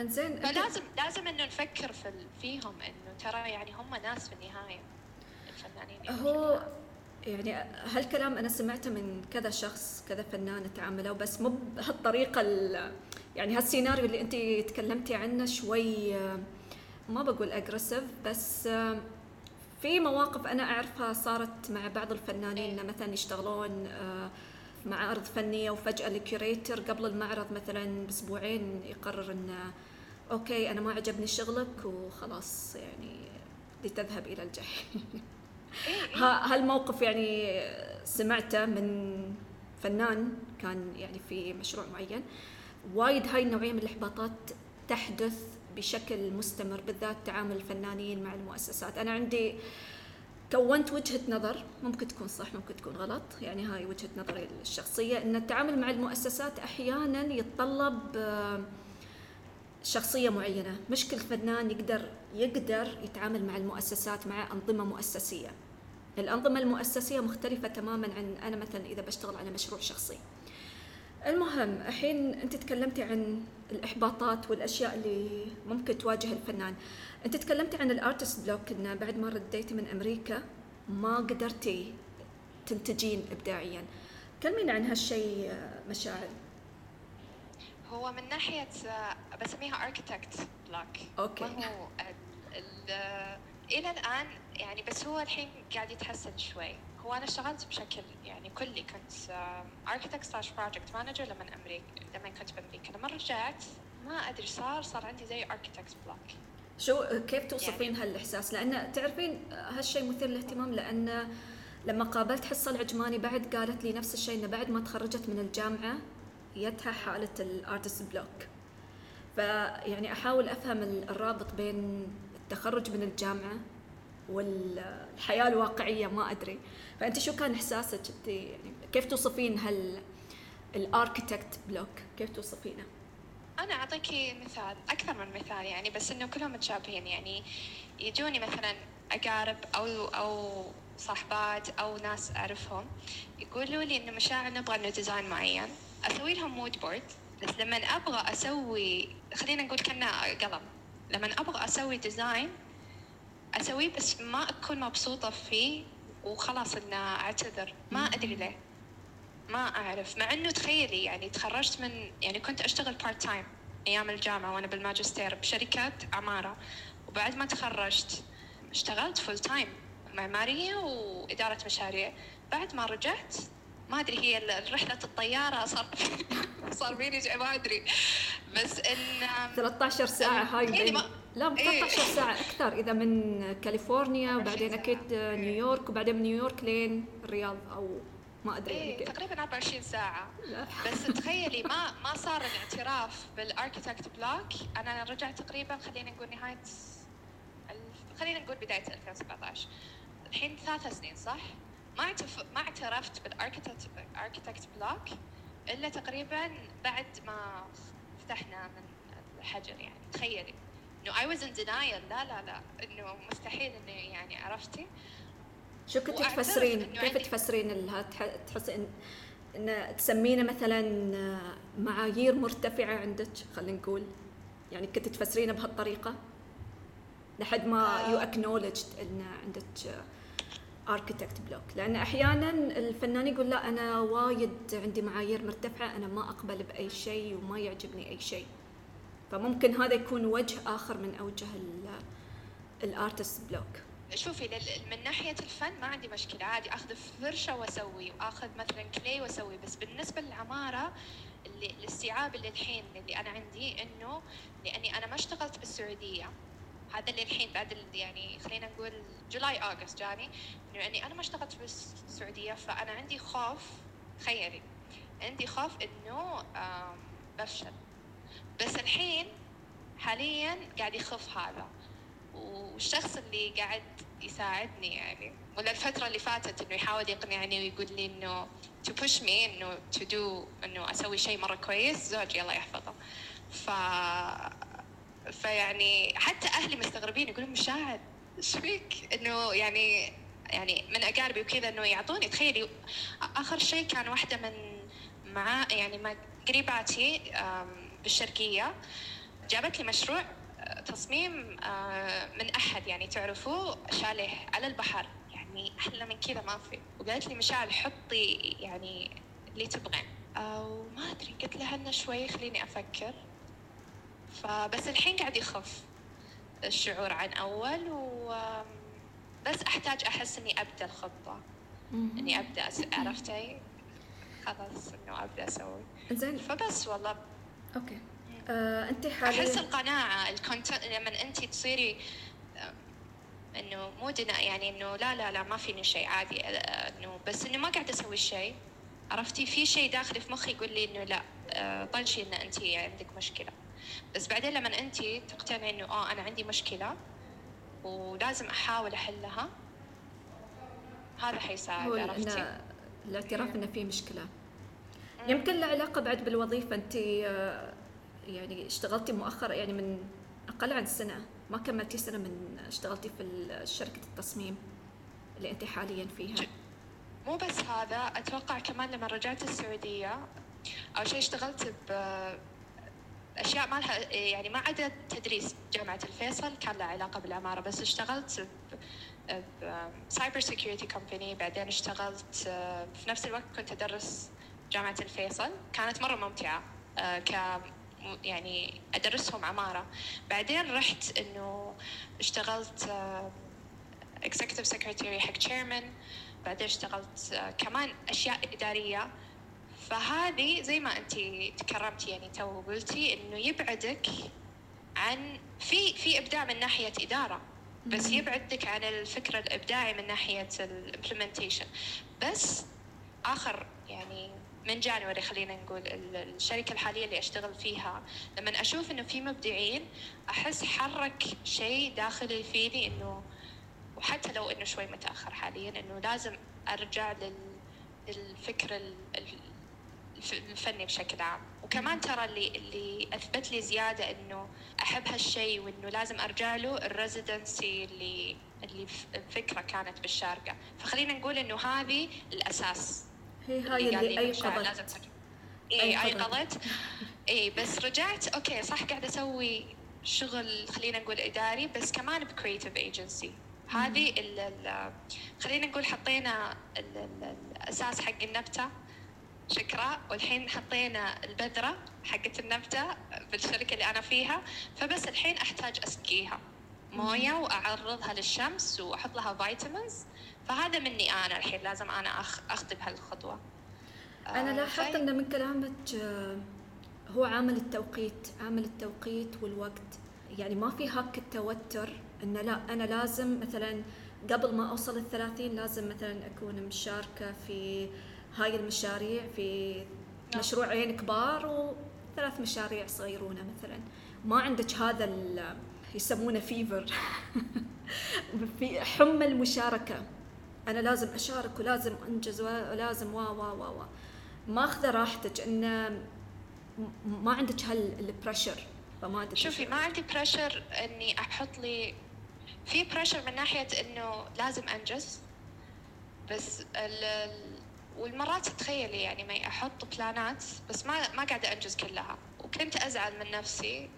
انزين فلازم لازم إنه نفكر في فيهم إنه ترى يعني هم ناس في النهاية الفنانين هو يعني هالكلام أنا سمعته من كذا شخص كذا فنان تعاملوا بس مو بهالطريقة يعني هالسيناريو اللي أنت تكلمتي عنه شوي ما بقول aggressive بس في مواقف أنا أعرفها صارت مع بعض الفنانين مثلا يشتغلون مع معارض فنيه وفجاه ال curator قبل المعرض مثلا بأسبوعين يقرر إنه okay أنا ما عجبني شغلك وخلاص يعني لتذهب إلى الجحيم. هالموقف يعني سمعته من فنان كان يعني في مشروع معين. وايد هاي النوعية من الاحباطات تحدث بشكل مستمر بالذات تعامل الفنانين مع المؤسسات. أنا عندي كونت وجهة نظر ممكن تكون صح ممكن تكون غلط. يعني هاي وجهة نظري الشخصية إن التعامل مع المؤسسات أحيانا يتطلب شخصية معينة. مش كل فنان يقدر يقدر يتعامل مع المؤسسات مع أنظمة مؤسسية. الأنظمة المؤسسية مختلفة تماما عن أنا مثلا إذا بشتغل على مشروع شخصي. المهم الحين أنت تكلمتي عن الإحباطات والأشياء اللي ممكن تواجه الفنان. أنت تكلمتي عن ال artist block إنه بعد ما رديتي من أمريكا ما قدرتي تنتجين إبداعيا. كلمينا عن هالشيء مشاعر. هو من ناحية بسميها architect block okay. ما هو ال ال إلى الآن يعني بس هو الحين قاعد يتحسن شوي. هو أنا اشتغلت بشكل يعني كلي كنت architect slash project manager لما أمريكا لما كنت بأمريكا لما رجعت ما أدري صار صار عندي زي architect block شو كيف توصفين يعني هالإحساس؟ لأن تعرفين هالشيء مثير للاهتمام لأن لما قابلت حصة العجماني بعد قالت لي نفس الشيء إنه بعد ما تخرجت من الجامعة جتها حالة ال artist block فيعني أحاول أفهم الرابط بين التخرج من الجامعة والحياة الواقعية ما أدري. فأنت شو كان إحساسك أنت؟ يعني كيف توصفين هال ال architect block كيف توصفينه؟ أنا اعطيكي مثال أكثر من مثال يعني بس إنه كلهم متشابهين. يعني يجوني مثلا أقارب أو أو صاحبات أو ناس أعرفهم يقولوا لي إنه مشاعل نبغى إنه design معين. أسوي لهم mood board بس لما أبغى أسوي خلينا نقول كأنه قلم. لما أبغى أسوي design أسويه بس ما أكون مبسوطة فيه وخلاص إنه أعتذر. ما أدري ليه. ما أعرف. مع إنه تخيلي يعني تخرجت من يعني كنت أشتغل part time أيام الجامعة وأنا بالماجستير بشركات عمارة. وبعد ما تخرجت اشتغلت full time معمارية وإدارة مشاريع. بعد ما رجعت ما أدري هي رحله الطيارة صار صار فيني ما أدري. بس ان 13 ساعة هاي بين ما... لا 13 إيه. ساعه أكثر إذا من كاليفورنيا وبعدين أكيد نيويورك وبعدين من نيويورك لين الرياض أو ما أدري يعني إيه تقريبا 24 ساعة. بس تخيلي ما ما صار الاعتراف بال architect block. أنا رجعت تقريبا خلينا نقول نهاية خلينا نقول بداية 2017 الحين ثلاث سنين صح؟ ما اعتف... ما اعترفت بال architect architect block إلا تقريبا بعد ما فتحنا من الحجر يعني تخيلي. إنه I was in denial لا لا لا. إنه مستحيل انه يعني عرفتي. شو كنت تفسرين؟ كيف تفسرين تحس ان إن تسمينه مثلا معايير مرتفعة عندك خلينا نقول؟ يعني كنت تفسرينه بهالطريقة؟ لحد ما you acknowledged إن عندك architect block لأن أحيانا الفنان يقول لا أنا وايد عندي معايير مرتفعة أنا ما أقبل بأي شيء وما يعجبني أي شيء. فممكن هذا يكون وجه آخر من أوجه ال artist block شوفي من ناحية الفن ما عندي مشكلة. عادي أخذ فرشة وأسوي وأخذ مثلا clay وأسوي. بس بالنسبة للعمارة اللي الاستيعاب اللي الحين اللي أنا عندي إنه لأني أنا ما اشتغلت بالسعودية. هذا اللي الحين بعد يعني خلينا نقول جولاي أغسطس جاني. إنه يعني أنا ما اشتغلت بالسعودية فأنا عندي خوف تخيلي عندي خوف إنه بفشل بس الحين حاليا قاعد يخف هذا. والشخص اللي قاعد يساعدني يعني ولا الفترة اللي فاتت إنه يحاول يقنعني ويقول لي إنه to push me إنه to do إنه أسوي شيء مرة كويس زوجي الله يحفظه. ف فيعني حتى أهلي مستغربين يقولون مشاهد إيش فيك؟ إنه يعني يعني من أقاربي وكذا إنه يعطوني تخيلي آخر شيء كان واحدة من مع يعني ما قريباتي بالشرقيه جابت لي مشروع تصميم آه، من أحد يعني تعرفوه شاليه على البحر يعني أحلى من كذا ما في. وقالت لي مشاعل حطي يعني اللي تبغين. أو ما أدري قلت لها إنه شوي خليني أفكر. فبس الحين قاعد يخف الشعور عن أول و بس أحتاج أحس إني أبدأ الخطة. إني أبدأ عرفتي؟ خلاص إنه أبدأ أسوي. زين. فبس والله أوكي. آه، أنت حاليا أحس القناعة الكونتنت لما أنت تصيري إنه مو دنا يعني إنه لا لا لا ما فيني شيء عادي آه، إنه بس إنه ما قاعدة أسوي شيء. عرفتي؟ في شيء داخلي في مخي يقول لي إنه لا آه، طنشي إن أنت عندك مشكلة. بس بعدين لما أنت تقتنعي إنه آه أنا عندي مشكلة ولازم أحاول أحلها هذا حيساعد عرفتي؟ الاعتراف انه في مشكلة. يمكن له علاقة بعد بالوظيفة. أنت يعني اشتغلتي مؤخرا يعني من أقل عن سنة. ما كملتي سنة من اشتغلتي في شركة التصميم اللي أنت حاليا فيها. مو بس هذا أتوقع كمان لما رجعت السعودية أول شيء اشتغلت ب أشياء ما لها يعني ما عدا تدريس جامعة الفيصل كان له علاقة بالعماره بس اشتغلت cyber security company بعدين اشتغلت آه، في نفس الوقت كنت أدرس جامعة الفيصل كانت مرة ممتعة آه، ك يعني أدرسهم عمارة. بعدين رحت إنه اشتغلت executive آه، secretary حق chairman بعدين اشتغلت كمان أشياء إدارية. فهذه زي ما أنت تكرمتي يعني تو قلتي إنه يبعدك عن في في إبداع من ناحية إدارة بس يبعدك عن الفكر الإبداعي من ناحية ال implementation بس آخر يعني من جانوري خلينا نقول الشركة الحالية اللي أشتغل فيها. لما أشوف إنه في مبدعين أحس حرك شيء داخلي فيني إنه وحتى لو إنه شوي متأخر حاليا إنه لازم أرجع للفكر الفني بشكل عام. وكمان ترى اللي اللي أثبت لي زيادة إنه أحب هالشيء وإنه لازم أرجع له الريزيدنسي اللي اللي الفكرة كانت بالشارقة. فخلينا نقول إنه هذه الأساس. هي هاي اللي, ايقظت أي ايقظت أي بس رجعت. أوكي صح قاعدة أسوي شغل خلينا نقول إداري بس كمان ب creative agency هذه خلينا نقول حطينا الأساس حق النبتة شكرا. والحين حطينا البذرة حقت النبتة بالشركة اللي أنا فيها. فبس الحين أحتاج أسقيها. موية وأعرضها للشمس وأحط لها فيتامينز فهذا مني أنا الحين لازم أنا أخذ بهالخطوة أنا آه، لاحظت أن من كلامك آه، هو عامل التوقيت عامل التوقيت والوقت. يعني ما في هاك التوتر أنه لا أنا لازم مثلا قبل ما أوصل الثلاثين لازم مثلا أكون مشاركة في هاي المشاريع في نعم. مشروعين كبار وثلاث مشاريع صغيرونة مثلا. ما عندك هذا يسمونه fever في حمى المشاركة أنا لازم أشارك ولازم أنجز ولازم وا وا وا وا. ماخذة راحتك إنه ما عندك هال pressure فما عندك شوفي ما عندي pressure إني أحط لي في pressure من ناحية إنه لازم أنجز بس ال والمرات تخيلي يعني ما أحط plan ات بس ما ما قاعدة أنجز كلها. وكنت أزعل من نفسي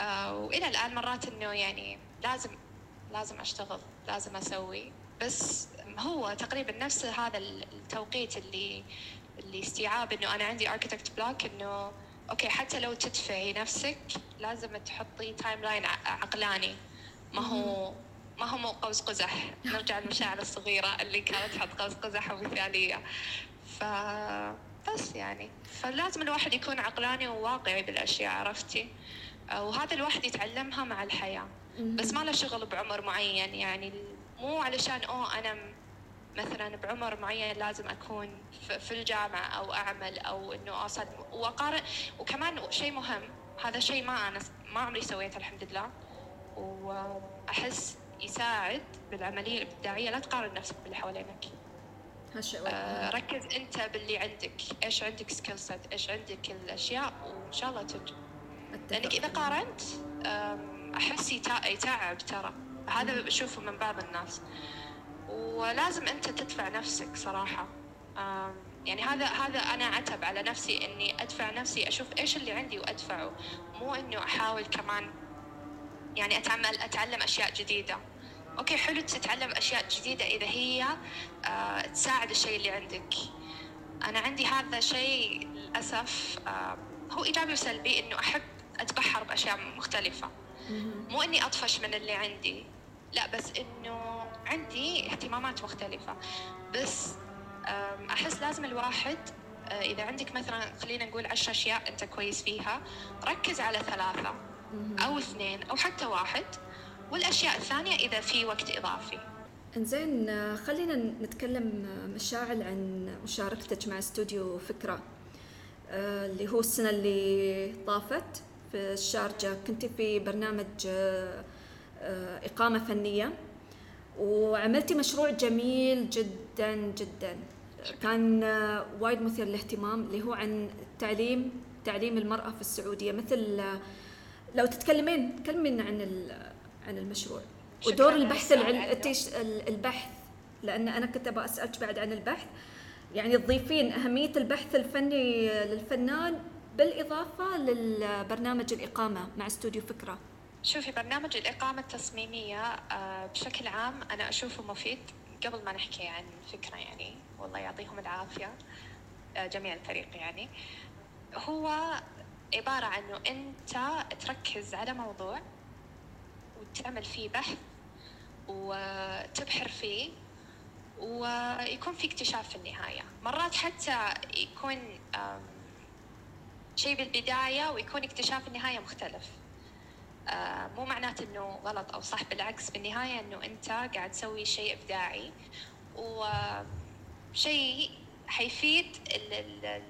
آه وإلى الآن مرات إنه يعني لازم لازم أشتغل لازم أسوي بس هو تقريبا نفس هذا التوقيت اللي اللي استيعاب إنه أنا عندي architect block إنه أوكي حتى لو تدفعي نفسك لازم تحطي timeline عقلاني. ما هو ما هو مو قوس قزح نرجع للمشاعر الصغيرة اللي كانت تحط قوس قزح ومثالية. ف بس يعني. فلازم الواحد يكون عقلاني وواقعي بالأشياء عرفتي؟ وهذا الواحد يتعلمها مع الحياة. بس ما له شغل بعمر معين يعني مو علشان أوه أنا مثلا بعمر معين لازم أكون في الجامعة أو أعمل أو إنه أوصل وأقارن. وكمان شيء مهم هذا شيء ما أنا ما عمري سويته الحمد لله. وأحس يساعد بالعملية الإبداعية لا تقارن نفسك باللي حوالينك. هالشيء آه ركز أنت باللي عندك. إيش عندك skill set إيش عندك الأشياء؟ وإن شاء الله تنجح لأنك إذا قارنت أحس يتعب ترى. هذا بشوفه من بعض الناس. ولازم أنت تدفع نفسك صراحة. يعني هذا هذا أنا عتب على نفسي إني أدفع نفسي أشوف إيش اللي عندي وأدفعه مو إنه أحاول كمان يعني أتعمل أتعلم أشياء جديدة. أوكي حلو تتعلم أشياء جديدة إذا هي آه تساعد الشيء اللي عندك. أنا عندي هذا شيء للأسف آه هو إيجابي وسلبي إنه أحب أتبحر بأشياء مختلفة. مو إني أطفش من اللي عندي لا بس إنه عندي اهتمامات مختلفة. بس أحس لازم الواحد آه، إذا عندك مثلا خلينا نقول عشر أشياء أنت كويس فيها ركز على ثلاثة أو اثنين أو حتى واحد. والأشياء الثانية إذا في وقت إضافي. إنزين خلينا نتكلم مشاعل عن مشاركتك مع استوديو فكرة آه، اللي هو السنة اللي طافت. في الشارجة كنت في برنامج آه، إقامة فنية. وعملتي مشروع جميل جدا جدا. كان وايد مثير للاهتمام اللي هو عن التعليم تعليم المرأة في السعودية. مثل لو تتكلمين تكلمين عن عن المشروع. ودور البحث البحث. لأن أنا كنت أبغى أسألك بعد عن البحث. يعني تضيفين أهمية البحث الفني للفنان بالإضافة للبرنامج الإقامة مع استوديو فكرة. شوفي برنامج الإقامة التصميمية آه، بشكل عام أنا أشوفه مفيد قبل ما نحكي عن فكرة يعني. والله يعطيهم العافية آه، جميع الفريق يعني. هو عبارة عن إنه أنت تركز على موضوع وتعمل فيه بحث وتبحر فيه ويكون في اكتشاف في النهاية. مرات حتى يكون شيء بالبداية ويكون اكتشاف النهاية مختلف. مو معناته إنه غلط أو صح بالعكس بالنهاية إنه أنت قاعد تسوي شيء إبداعي. وشيء حيفيد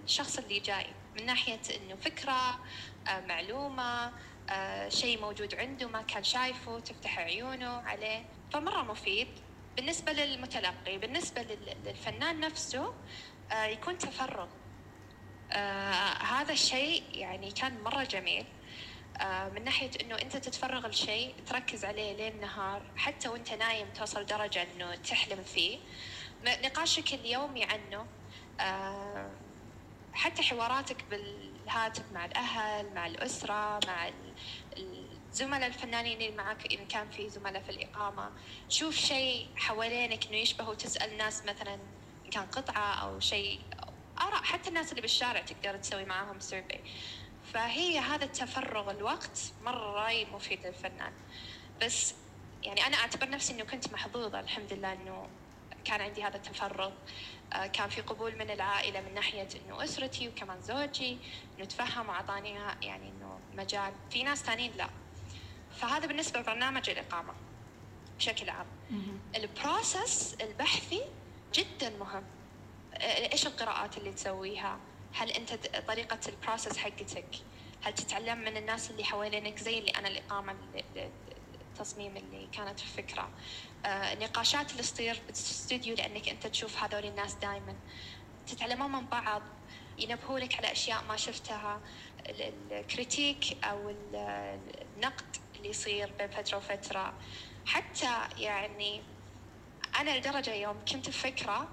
الشخص اللي جاي من ناحية إنه فكرة آه، معلومة آه، شيء موجود عنده ما كان شايفه تفتح عيونه عليه. فمرة مفيد. بالنسبة للمتلقي بالنسبة للفنان نفسه يكون تفرغ. هذا الشيء يعني كان مرة جميل. آه، من ناحية إنه أنت تتفرغ لشيء تركز عليه ليل نهار حتى وأنت نايم توصل درجة إنه تحلم فيه. نقاشك اليومي عنه آه، حتى حواراتك بالهاتف مع الأهل مع الأسرة مع الزملاء الفنانين اللي معك إن كان في زملاء في الإقامة. شوف شيء حوالينك إنه يشبه وتسأل ناس مثلا إن كان قطعة أو شيء آراء حتى الناس اللي بالشارع تقدر تسوي معاهم سيرفي فهي هذا التفرغ الوقت مرة مفيد للفنان. بس يعني أنا أعتبر نفسي إنه كنت محظوظة الحمد لله إنه كان عندي هذا التفرغ. آه، كان في قبول من العائلة من ناحية إنه أسرتي وكمان زوجي إنه تفهم وأعطاني يعني إنه مجال. في ناس ثانيين لا. فهذا بالنسبة لبرنامج الإقامة بشكل عام. ال process البحثي جدا مهم. آه، إيش القراءات اللي تسويها؟ هل أنت طريقة ال process حقتك؟ هل تتعلم من الناس اللي حوالينك زي اللي أنا الاقامه التصميم اللي كانت في فكرة؟ آه، نقاشات اللي تصير بالاستوديو لأنك أنت تشوف هذول الناس دائما تتعلمون من بعض ينبهولك على أشياء ما شفتها. ال critique أو النقد اللي يصير بين فترة وفترة. حتى يعني أنا لدرجة يوم كنت في فكرة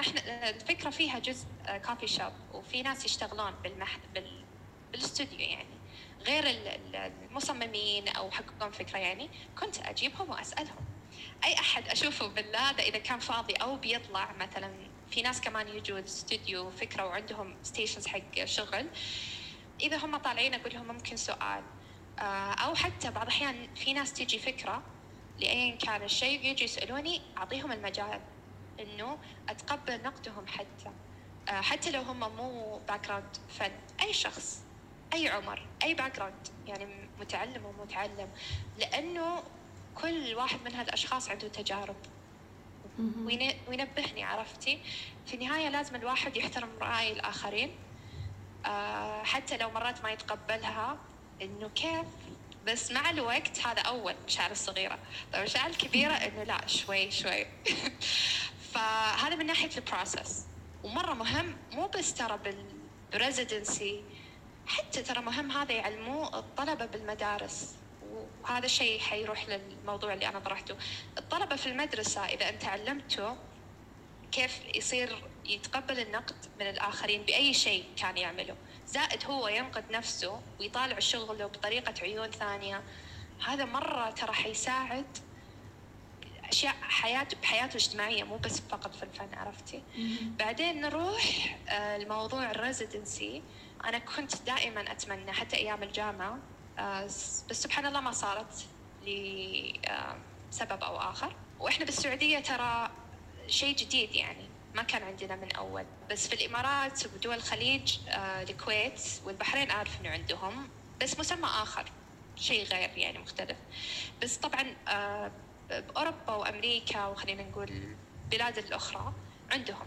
إحنا الفكرة فيها جزء coffee shop وفي ناس يشتغلون بالمح بال بالاستوديو يعني. غير المصممين أو حقهم فكرة يعني كنت أجيبهم وأسألهم. أي أحد أشوفه بالله إذا كان فاضي أو بيطلع مثلا في ناس كمان يجوا الاستوديو فكرة وعندهم stations حق شغل إذا هم طالعين أقول لهم ممكن سؤال. آه، أو حتى بعض الأحيان في ناس تيجي فكرة لايا كان الشيء يجي يسألوني أعطيهم المجال إنه أتقبل نقدهم حتى. آه، حتى لو هم مو background فن اي شخص أي عمر أي background يعني متعلم ومتعلم لأنه كل واحد من هالأشخاص عنده تجارب. وينبهني عرفتي؟ في النهاية لازم الواحد يحترم رأي الآخرين. آه، حتى لو مرات ما يتقبلها إنه كيف؟ بس مع الوقت هذا أول مشاعر الصغيرة. طيب المشاعر الكبيرة إنه لا شوي شوي. فهذا من ناحية ال process ومرة مهم مو بس ترى بال residency حتى ترى مهم هذا يعلموه الطلبة بالمدارس. وهذا الشيء حيروح للموضوع اللي أنا طرحته. الطلبة في المدرسة إذا أنت علمته كيف يصير يتقبل النقد من الآخرين بأي شيء كان يعمله. زائد هو ينقد نفسه ويطالع شغله بطريقة عيون ثانية. هذا مرة ترى حيساعد أشياء حياته بحياته الاجتماعية مو بس فقط في الفن عرفتي؟ بعدين نروح آه، لموضوع الريزيدنسي. أنا كنت دائما أتمنى حتى أيام الجامعة آه، بس سبحان الله ما صارت لسبب أو آخر. وإحنا بالسعودية ترى شيء جديد يعني ما كان عندنا من أول. بس في الإمارات ودول الخليج آه، الكويت والبحرين أعرف إنه عندهم بس مسمى آخر شيء غير يعني مختلف. بس طبعا بأوروبا وأمريكا وخلينا نقول البلاد الأخرى عندهم.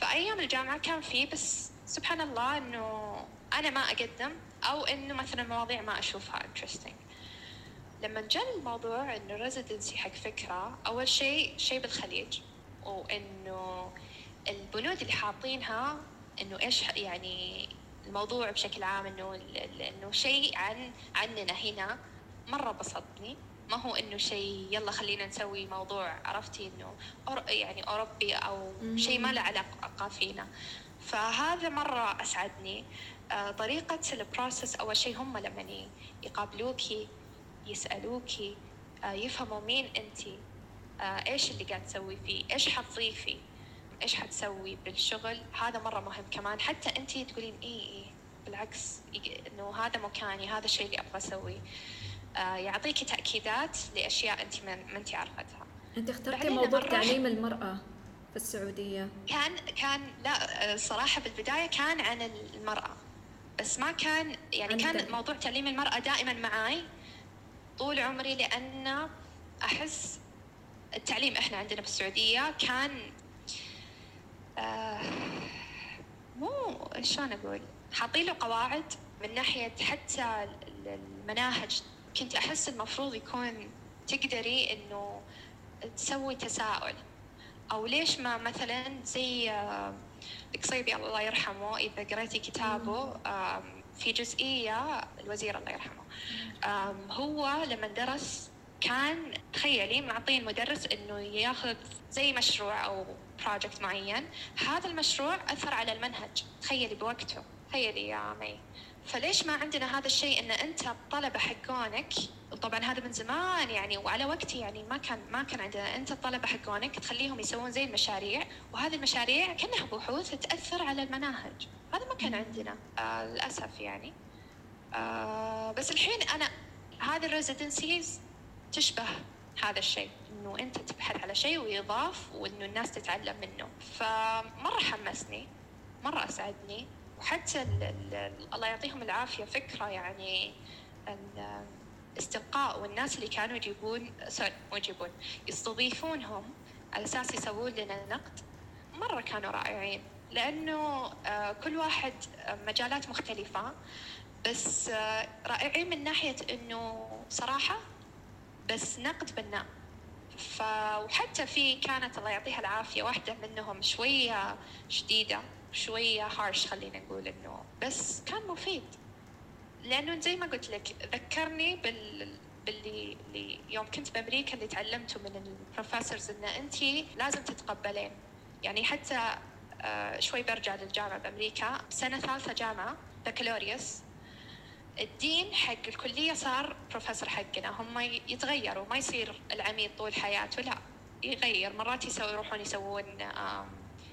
فأيام الجامعة كان في بس سبحان الله إنه أنا ما أقدم أو إنه مثلا مواضيع ما أشوفها interesting. لما جاء الموضوع إنه ريزيدنسي حق فكرة أول شيء شيء بالخليج وإنه البنود اللي حاطينها إنه إيش يعني الموضوع بشكل عام إنه إنه شيء عن عننا هنا مرة بسطني. ما هو إنه شيء يلا خلينا نسوي موضوع عرفتي إنه يعني اوروبي أو شيء ما له علاقة فينا. فهذا مرة أسعدني. آه، طريقة البروسس أول شيء هم لما يقابلوكي يسألوكي آه، يفهموا مين أنت. آه، إيش اللي قاعد تسوي فيه؟ إيش حتضيفي إيش حتسوي بالشغل؟ هذا مرة مهم كمان. حتى أنت تقولين إيه إيه بالعكس إنه هذا مكاني هذا الشيء اللي أبغى أسويه. يعطيكي تأكيدات لأشياء أنت ما أنت عرفتها. أنت اخترتي موضوع تعليم المرأة في السعودية؟ كان كان لا صراحة بالبداية كان عن المرأة. بس ما كان يعني كان موضوع تعليم المرأة دائما معاي طول عمري لأن أحس التعليم إحنا عندنا بالسعودية كان آه مو شلون أقول؟ حاطين له قواعد من ناحية حتى المناهج كنت أحس المفروض يكون تقدري إنه تسوي تساؤل. أو ليش ما مثلا زي آه القصيبي الله يرحمه إذا قريتي كتابه في جزئية الوزير الله يرحمه. هو لما درس كان تخيلي معطين مدرس إنه ياخذ زي مشروع أو project معين. هذا المشروع أثر على المنهج. تخيلي بوقته. تخيلي يا مي. فليش ما عندنا هذا الشيء إن أنت الطلبه حقونك؟ طبعا هذا من زمان يعني وعلى وقتي يعني ما كان ما كان عندنا. أنت الطلبه حقونك تخليهم يسوون زي المشاريع وهذه المشاريع كأنها بحوث تاثر على المناهج. هذا ما كان عندنا. آه للأسف يعني. آه بس الحين أنا هذه الريزيدنسيز تشبه هذا الشيء إنه أنت تبحث على شيء ويضاف وإنه الناس تتعلم منه. فمرة حمسني مرة أسعدني. وحتى ال ال الله يعطيهم العافية فكرة يعني الأصدقاء والناس اللي كانوا يجيبون sorry مو يجيبون يستضيفونهم على أساس يسوون لنا نقد مرة كانوا رائعين. لأنه آه، كل واحد مجالات مختلفة بس آه، رائعين من ناحية إنه صراحة بس نقد بناء. ف وحتى في كانت الله يعطيها العافية واحدة منهم شوية شديدة. شوية harsh خلينا نقول إنه بس كان مفيد. لأنه زي ما قلت لك ذكرني بال باللي اللي يوم كنت بامريكا اللي تعلمته من ال professors إن انت لازم تتقبلين. يعني حتى آه شوي برجع للجامعة بأمريكا. سنة ثالثة جامعة بكالوريوس. ال dean حق الكلية صار بروفيسور حقنا. هم يتغيروا. ما يصير العميد طول حياته لا. يغير. مرات يسوي يروحون يسوون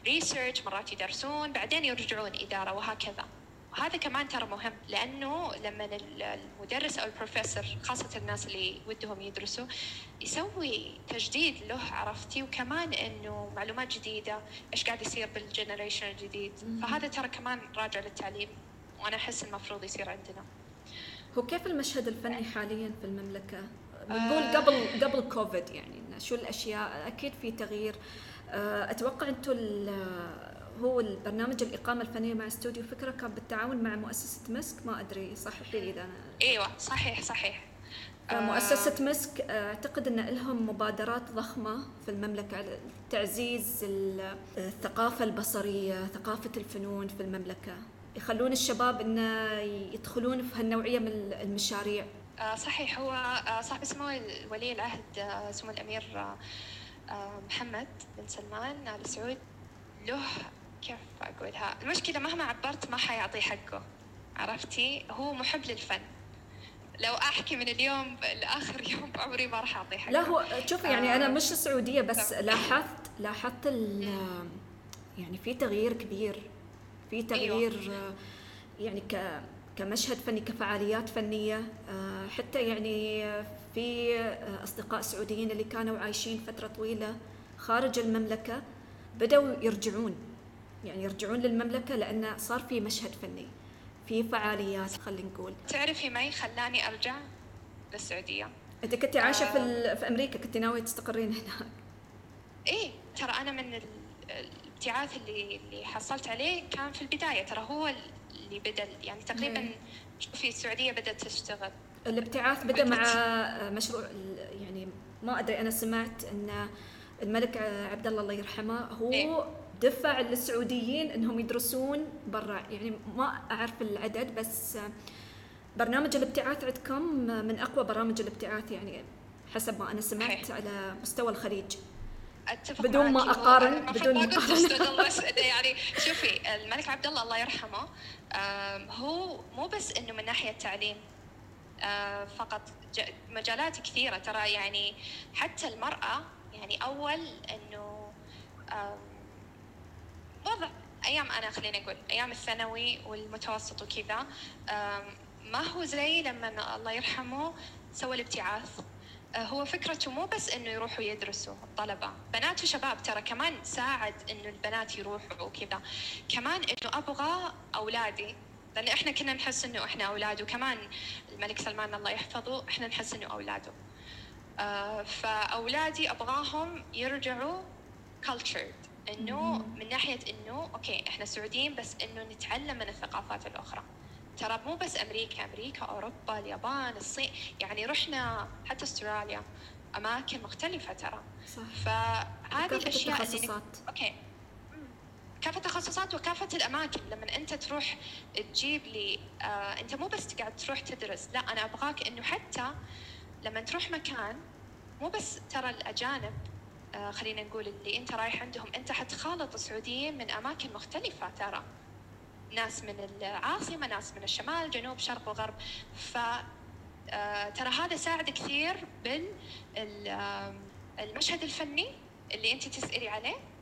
research مرات يدرسون بعدين يرجعون إدارة وهكذا. وهذا كمان ترى مهم لأنه لما المدرس أو البروفيسور خاصة الناس اللي ودهم يدرسوا يسوي تجديد له عرفتي؟ وكمان إنه معلومات جديدة إيش قاعد يصير بال generation الجديد. فهذا ترى كمان راجع للتعليم وأنا أحس المفروض يصير عندنا. هو كيف المشهد الفني حاليا في المملكة؟ بنقول آه. قبل قبل كوفيد يعني شو الأشياء؟ أكيد في تغيير. آه، أتوقع أنتم هو البرنامج الإقامة الفنية مع استوديو فكرة كان بالتعاون مع مؤسسة مسك؟ ما أدري صححي لي إذا أنا أيوة صحيح صحيح. مؤسسة مسك أعتقد أن لهم مبادرات ضخمة في المملكة تعزيز الثقافة البصرية ثقافة الفنون في المملكة. يخلون الشباب أن يدخلون في هالنوعية من المشاريع. آه، صحيح هو آه، صاحب اسمه ولي العهد آه، سمو الأمير محمد بن سلمان آل سعود. له كيف أقولها؟ المشكلة مهما عبرت ما حيعطي حقه عرفتي؟ هو محب للفن. لو أحكي من اليوم لآخر يوم بعمري ما راح أعطي حقه. لا هو شوف يعني أنا مش سعودية بس لاحظت لاحظت يعني في تغيير كبير. في أيوة. تغيير أيوة. يعني ك كمشهد فني كفعاليات فنية آه، حتى يعني في أصدقاء سعوديين اللي كانوا عايشين فترة طويلة خارج المملكة بدأوا يرجعون. يعني يرجعون للمملكة لأن صار في مشهد فني في فعاليات خلينا نقول. تعرفي ما خلاني أرجع للسعودية؟ أنت كنت عايشة آه. في, في أمريكا كنت ناوية تستقرين هناك؟ إيه ترى أنا من الابتعاث اللي اللي حصلت عليه كان في البداية ترى هو اللي بدأ يعني تقريبا شوفي السعودية بدأت تشتغل. الابتعاث بدأ مع مشروع يعني ما أدري أنا سمعت أنه الملك عبد الله الله يرحمه هو إيه؟ دفع السعوديين إنهم يدرسون برا. يعني ما أعرف العدد بس برنامج الابتعاث عندكم من أقوى برامج الابتعاث يعني حسب ما أنا سمعت على مستوى الخليج. أتفق بدون ما أقارن بدون ما أقارن. يعني شوفي الملك عبد الله الله يرحمه هو مو بس إنه من ناحية تعليم فقط مجالات كثيرة. ترى يعني حتى المرأة يعني أول إنه وضع أيام أنا خلينا نقول أيام الثانوي والمتوسط وكذا ما هو زي لما الله يرحمه سوى الابتعاث. آه، هو فكرته مو بس إنه يروحوا يدرسوا الطلبة. بنات وشباب ترى كمان ساعد إنه البنات يروحوا وكذا. كمان إنه أبغى أولادي لأن إحنا كنا نحس إنه إحنا أولاد وكمان الملك سلمان الله يحفظه إحنا نحس إنه أولاده. آه فأولادي أبغاهم يرجعوا cultured. إنه من ناحية إنه أوكي إحنا سعوديين بس إنه نتعلم من الثقافات الأخرى. ترى مو بس أمريكا أمريكا أوروبا اليابان الصين. يعني رحنا حتى أستراليا. أماكن مختلفة ترى. صح. فهذه الأشياء اللي أوكي. كافة التخصصات وكافة الأماكن. لما أنت تروح تجيب لي آه أنت مو بس قاعد تروح تدرس لا أنا أبغاك إنه حتى لما تروح مكان مو بس ترى الأجانب آه خلينا نقول اللي أنت رايح عندهم أنت حتخالط السعوديين من أماكن مختلفة ترى. ناس من العاصمة ناس من الشمال جنوب شرق وغرب. ف آه، ترى هذا ساعد كثير بالمشهد الفني اللي أنت تسألي عليه.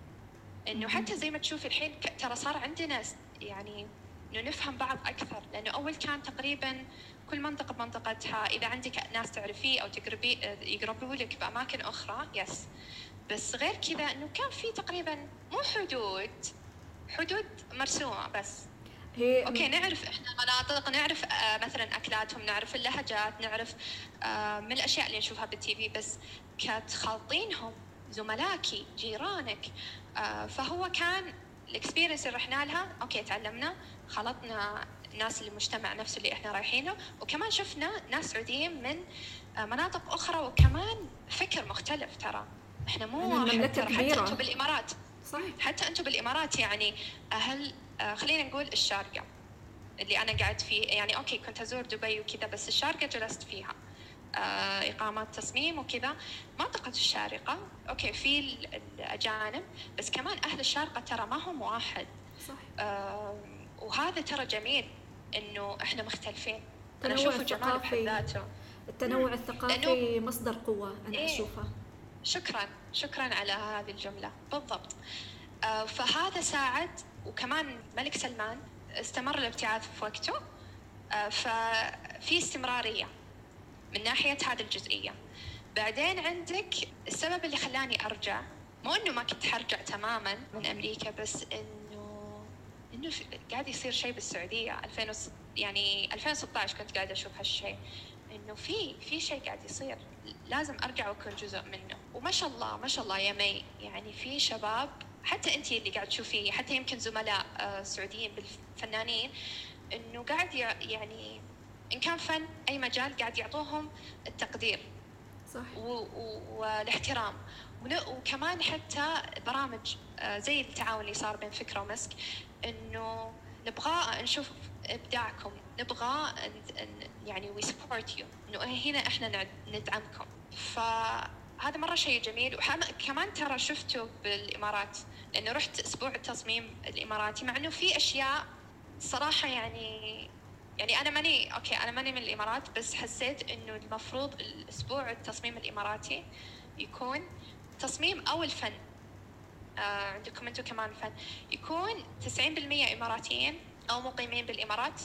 إنه حتى زي ما تشوفي الحين ترى صار عندنا يعني إنه نفهم بعض أكثر. لأنه أول كان تقريبا كل منطقة بمنطقتها إذا عندك ناس تعرفيه أو تقربي يقربوا لك بأماكن أخرى يس بس غير كذا إنه كان في تقريبا مو حدود حدود مرسومة بس. هي okay نعرف إحنا المناطق نعرف آه مثلا أكلاتهم نعرف اللهجات نعرف آه من الأشياء اللي نشوفها بال TV بس كتخلطينهم زملائك جيرانك. فهو كان ال experience اللي رحنا لها okay تعلمنا خلطنا ناس المجتمع نفسه اللي إحنا رايحينه وكمان شفنا ناس سعوديين من آه مناطق أخرى وكمان فكر مختلف ترى. إحنا مو مملكه كبيره حتى أنتم بالإمارات. صحيح. حتى أنتم بالإمارات يعني أهل آه، خلينا نقول الشارقة اللي أنا قاعد فيه. يعني okay كنت أزور دبي وكذا بس الشارقة جلست فيها. آه، إقامات تصميم وكذا. منطقة الشارقة okay في الأجانب بس كمان أهل الشارقة ترى ما هم واحد. صح آه، وهذا ترى جميل إنه إحنا مختلفين. أنا أشوفه جمال بحد ذاته. التنوع الثقافي مصدر قوة أنا إيه؟ أشوفه. شكرا شكرا على هذه الجملة. بالضبط. فهذا ساعد وكمان الملك سلمان استمر الابتعاث في وقته. آه، ففي استمرارية. من ناحية هذه الجزئية. بعدين عندك السبب اللي خلاني أرجع مو إنه ما كنت حرجع تماما من أمريكا بس إنه إنه قاعد يصير شيء بالسعودية. 2000 يعني 2016 كنت قاعدة أشوف هالشيء. إنه في في شيء قاعد يصير. لازم أرجع وأكون جزء منه. وما شاء الله ما شاء الله يا مي يعني في شباب حتى أنت اللي قاعد تشوفيه حتى يمكن زملاء آه، سعوديين بالفنانين إنه قاعد يعني إن كان فن أي مجال قاعد يعطوهم التقدير صح. والاحترام. وكمان حتى برامج آه، زي التعاون اللي صار بين فكرة ومسك إنه نبغى نشوف إبداعكم نبغى يعني we support you إنه هنا إحنا ندعمكم. ف هذا مرة شيء جميل. وكمان ترى شفته بالإمارات لأنه رحت أسبوع التصميم الإماراتي مع إنه في أشياء صراحة يعني يعني أنا ماني okay أنا ماني من الإمارات بس حسيت إنه المفروض الأسبوع التصميم الإماراتي يكون تصميم أو الفن آه عندكم أنتم كمان فن. يكون 90% إماراتيين أو مقيمين بالإمارات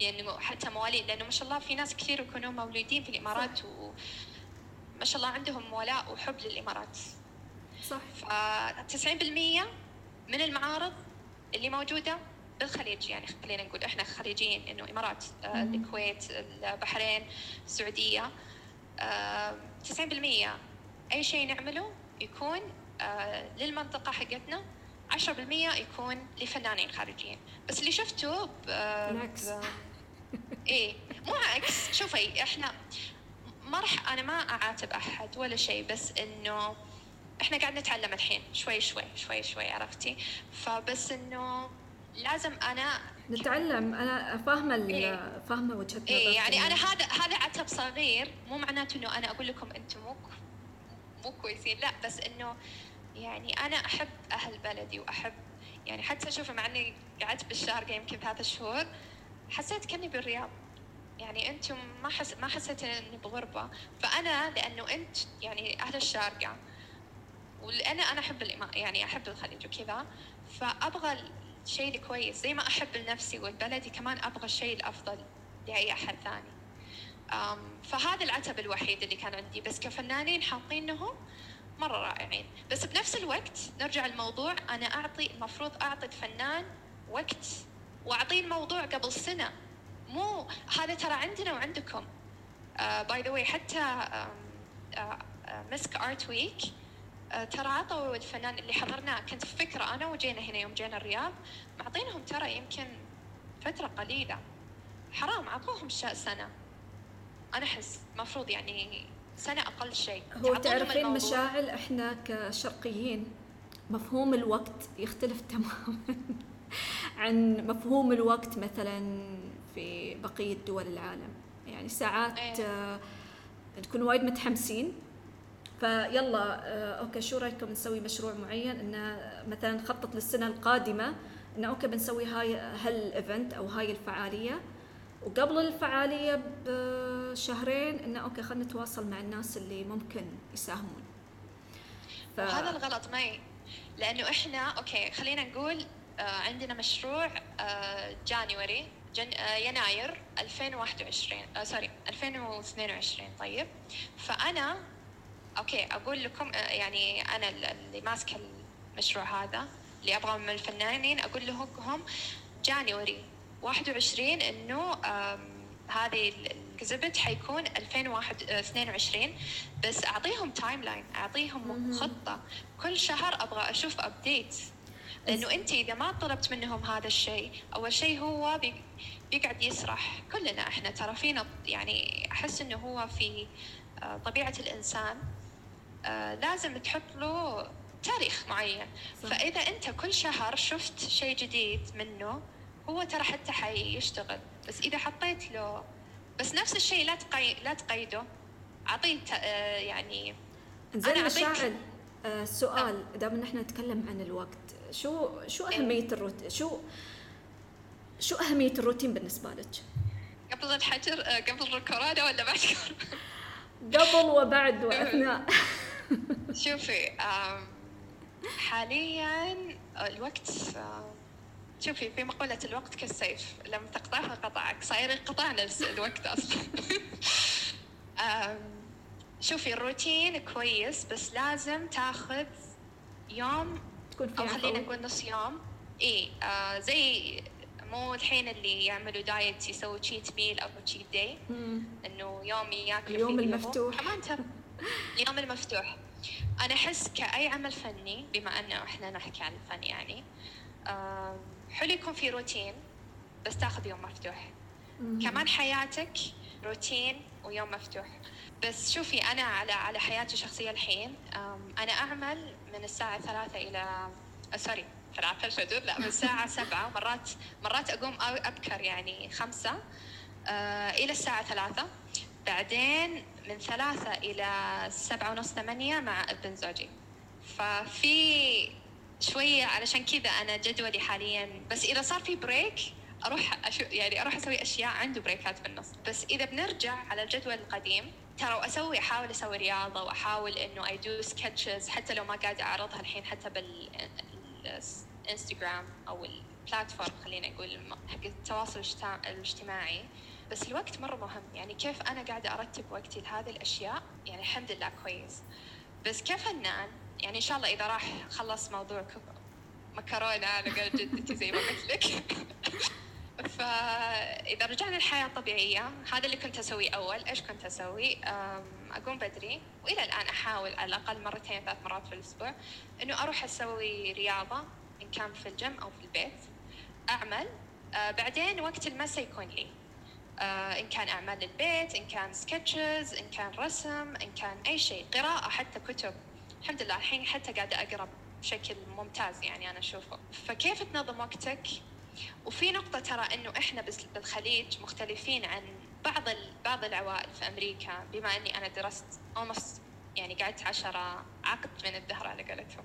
يعني حتى مواليد لأنه ما شاء الله في ناس كثير يكونوا مولودين في الإمارات و ما شاء الله عندهم ولاء وحب للإمارات. صح. ف 90% من المعارض اللي موجودة بالخليج يعني خلينا نقول إحنا خليجيين إنه إمارات آه الكويت البحرين السعودية آه 90% أي شيء نعمله يكون آه للمنطقة حقتنا 10% يكون لفنانين خارجيين. بس اللي شفته بالعكس إيه مو عكس. شوفي إحنا ما راح أنا ما أعاتب أحد ولا شيء بس إنه إحنا قاعد نتعلم الحين شوي شوي شوي شوي عرفتي؟ فبس إنه لازم أنا نتعلم. أنا فاهمة إيه. فاهمة وجهة نظرك إيه يعني أنا هذا هذا عتب صغير. مو معناته إنه أنا أقول لكم أنتم مو مو كويسين. لا بس إنه يعني أنا أحب أهل بلدي واحب يعني حتى شوفوا مع إني قعدت بالشارقه يمكن ثلاث شهور حسيت كأني بالرياض. يعني أنتم ما حس ما حسيت إني بغربة. فأنا لأنه أنت يعني أهل الشارقة ولان أنا أحب يعني أحب الخليج وكذا فأبغى الشيء الكويس زي ما أحب لنفسي ولبلدي كمان أبغى الشيء الأفضل لأي أحد ثاني. فهذا العتب الوحيد اللي كان عندي. بس كفنانين حاطينهم مرة رائعين. بس بنفس الوقت نرجع الموضوع أنا أعطي المفروض أعطي الفنان وقت وأعطيه الموضوع قبل سنة. مو هذا ترى عندنا وعندكم. by the way حتى مسك Art Week ترى عطوا الفنان اللي حضرناه كنت في فكرة أنا وجينا هنا يوم جينا الرياض معطينهم ترى يمكن فترة قليلة. حرام عطوهم سنة. أنا أحس مفروض يعني سنة أقل شيء. هو تعرفين مشاعل إحنا كشرقيين مفهوم الوقت يختلف تماما عن مفهوم الوقت مثلا في بقية دول العالم. يعني ساعات. آه نكون وايد متحمسين فيلا آه أوكي شو رأيكم نسوي مشروع معين؟ إنه مثلا نخطط للسنة القادمة انه okay بنسوي هاي هال event أو هاي الفعالية. وقبل الفعالية بشهرين انه okay خلينا نتواصل مع الناس اللي ممكن يساهمون. ف... هذا الغلط معي لأنه إحنا okay خلينا نقول آه عندنا مشروع آه January Jan... آه يناير 2021 آه sorry 2022 طيب. فأنا okay أقول لكم آه يعني أنا اللي ماسكة المشروع هذا اللي أبغى من الفنانين أقول لهم January 21 إنه هذه ال exhibit حيكون 2022 بس أعطيهم timeline اعطيهم خطة. كل شهر أبغى أشوف update لأنه أنت إذا ما طلبت منهم هذا الشيء أول شيء هو بيقعد يسرح كلنا إحنا ترى فينا يعني أحس إنه هو في آه، طبيعة الإنسان. آه، لازم تحط له تاريخ معين. صح. فإذا أنت كل شهر شفت شيء جديد منه هو ترى حتى حيشتغل. بس إذا حطيت له بس نفس الشيء لا تقي... لا تقيده. أعطيه آه، يعني زين مشاعل آه سؤال. دام إن إحنا نتكلم عن الوقت شو شو إيه. أهمية الروتين شو شو أهمية الروتين بالنسبة لك؟ قبل الحجر آه، قبل الكورونا ولا بعد؟ قبل وبعد واثناء شوفي حاليا الوقت شوفي في مقولة الوقت كالسيف لما تقطعها قطعك صاير قطعنا الوقت أصلا. شوفي الروتين كويس بس لازم تاخذ يوم تكون أو خلينا نقول نص يوم. إي آه زي مو الحين اللي يعملوا diet يسووا cheat meal أو cheat day إنه يوم ياكلوا اليوم المفتوح. كمان ترى اليوم المفتوح. أنا أحس كأي عمل فني بما أنه إحنا نحكي عن الفن يعني آه حلو يكون في روتين بس تاخذ يوم مفتوح. كمان حياتك روتين ويوم مفتوح. بس شوفي أنا على على حياتي الشخصية الحين أنا أعمل من الساعة ثلاثة إلى sorry ثلاثة الفجر لا من الساعة سبعة مرات مرات أقوم أبكر يعني خمسة آه، إلى الساعة ثلاثة. بعدين من ثلاثة إلى سبعة ونص ثمانية مع ابن زوجي. ففي شوية علشان كذا أنا جدولي حاليا بس إذا صار في break أروح أشو يعني أروح أسوي أشياء عنده breakات في النص. بس إذا بنرجع على الجدول القديم ترى وأسوي أحاول أسوي رياضة وأحاول إنه I do sketches حتى لو ما قاعدة أعرضها الحين حتى بالإنستغرام أو ال platform خلينا نقول حق التواصل الاجتماعي. بس الوقت مرة مهم. يعني كيف أنا قاعدة أرتب وقتي لهذه الأشياء؟ يعني الحمد لله كويس. بس كفنان يعني إن شاء الله إذا راح خلص موضوع مكرونة على قول جدتي زي ما قلت لك. فإذا رجعنا للحياة الطبيعية هذا اللي كنت أسويه أول. إيش كنت أسوي؟ أقوم بدري. وإلى الآن أحاول على الأقل مرتين ثلاث مرات في الأسبوع إنه أروح أسوي رياضة إن كان في الجيم أو في البيت. أعمل. آه بعدين وقت المساء يكون لي. إن كان أعمال للبيت إن كان سكتشز إن كان رسم إن كان أي شيء قراءة حتى كتب. الحمد لله الحين حتى قاعدة أقرأ بشكل ممتاز يعني أنا أشوفه. فكيف تنظم وقتك؟ وفي نقطة ترى إنه إحنا بالخليج مختلفين عن بعض بعض العوائل في أمريكا بما إني أنا درست almost يعني قعدت عشرة عقد من الدهر على قولتهم.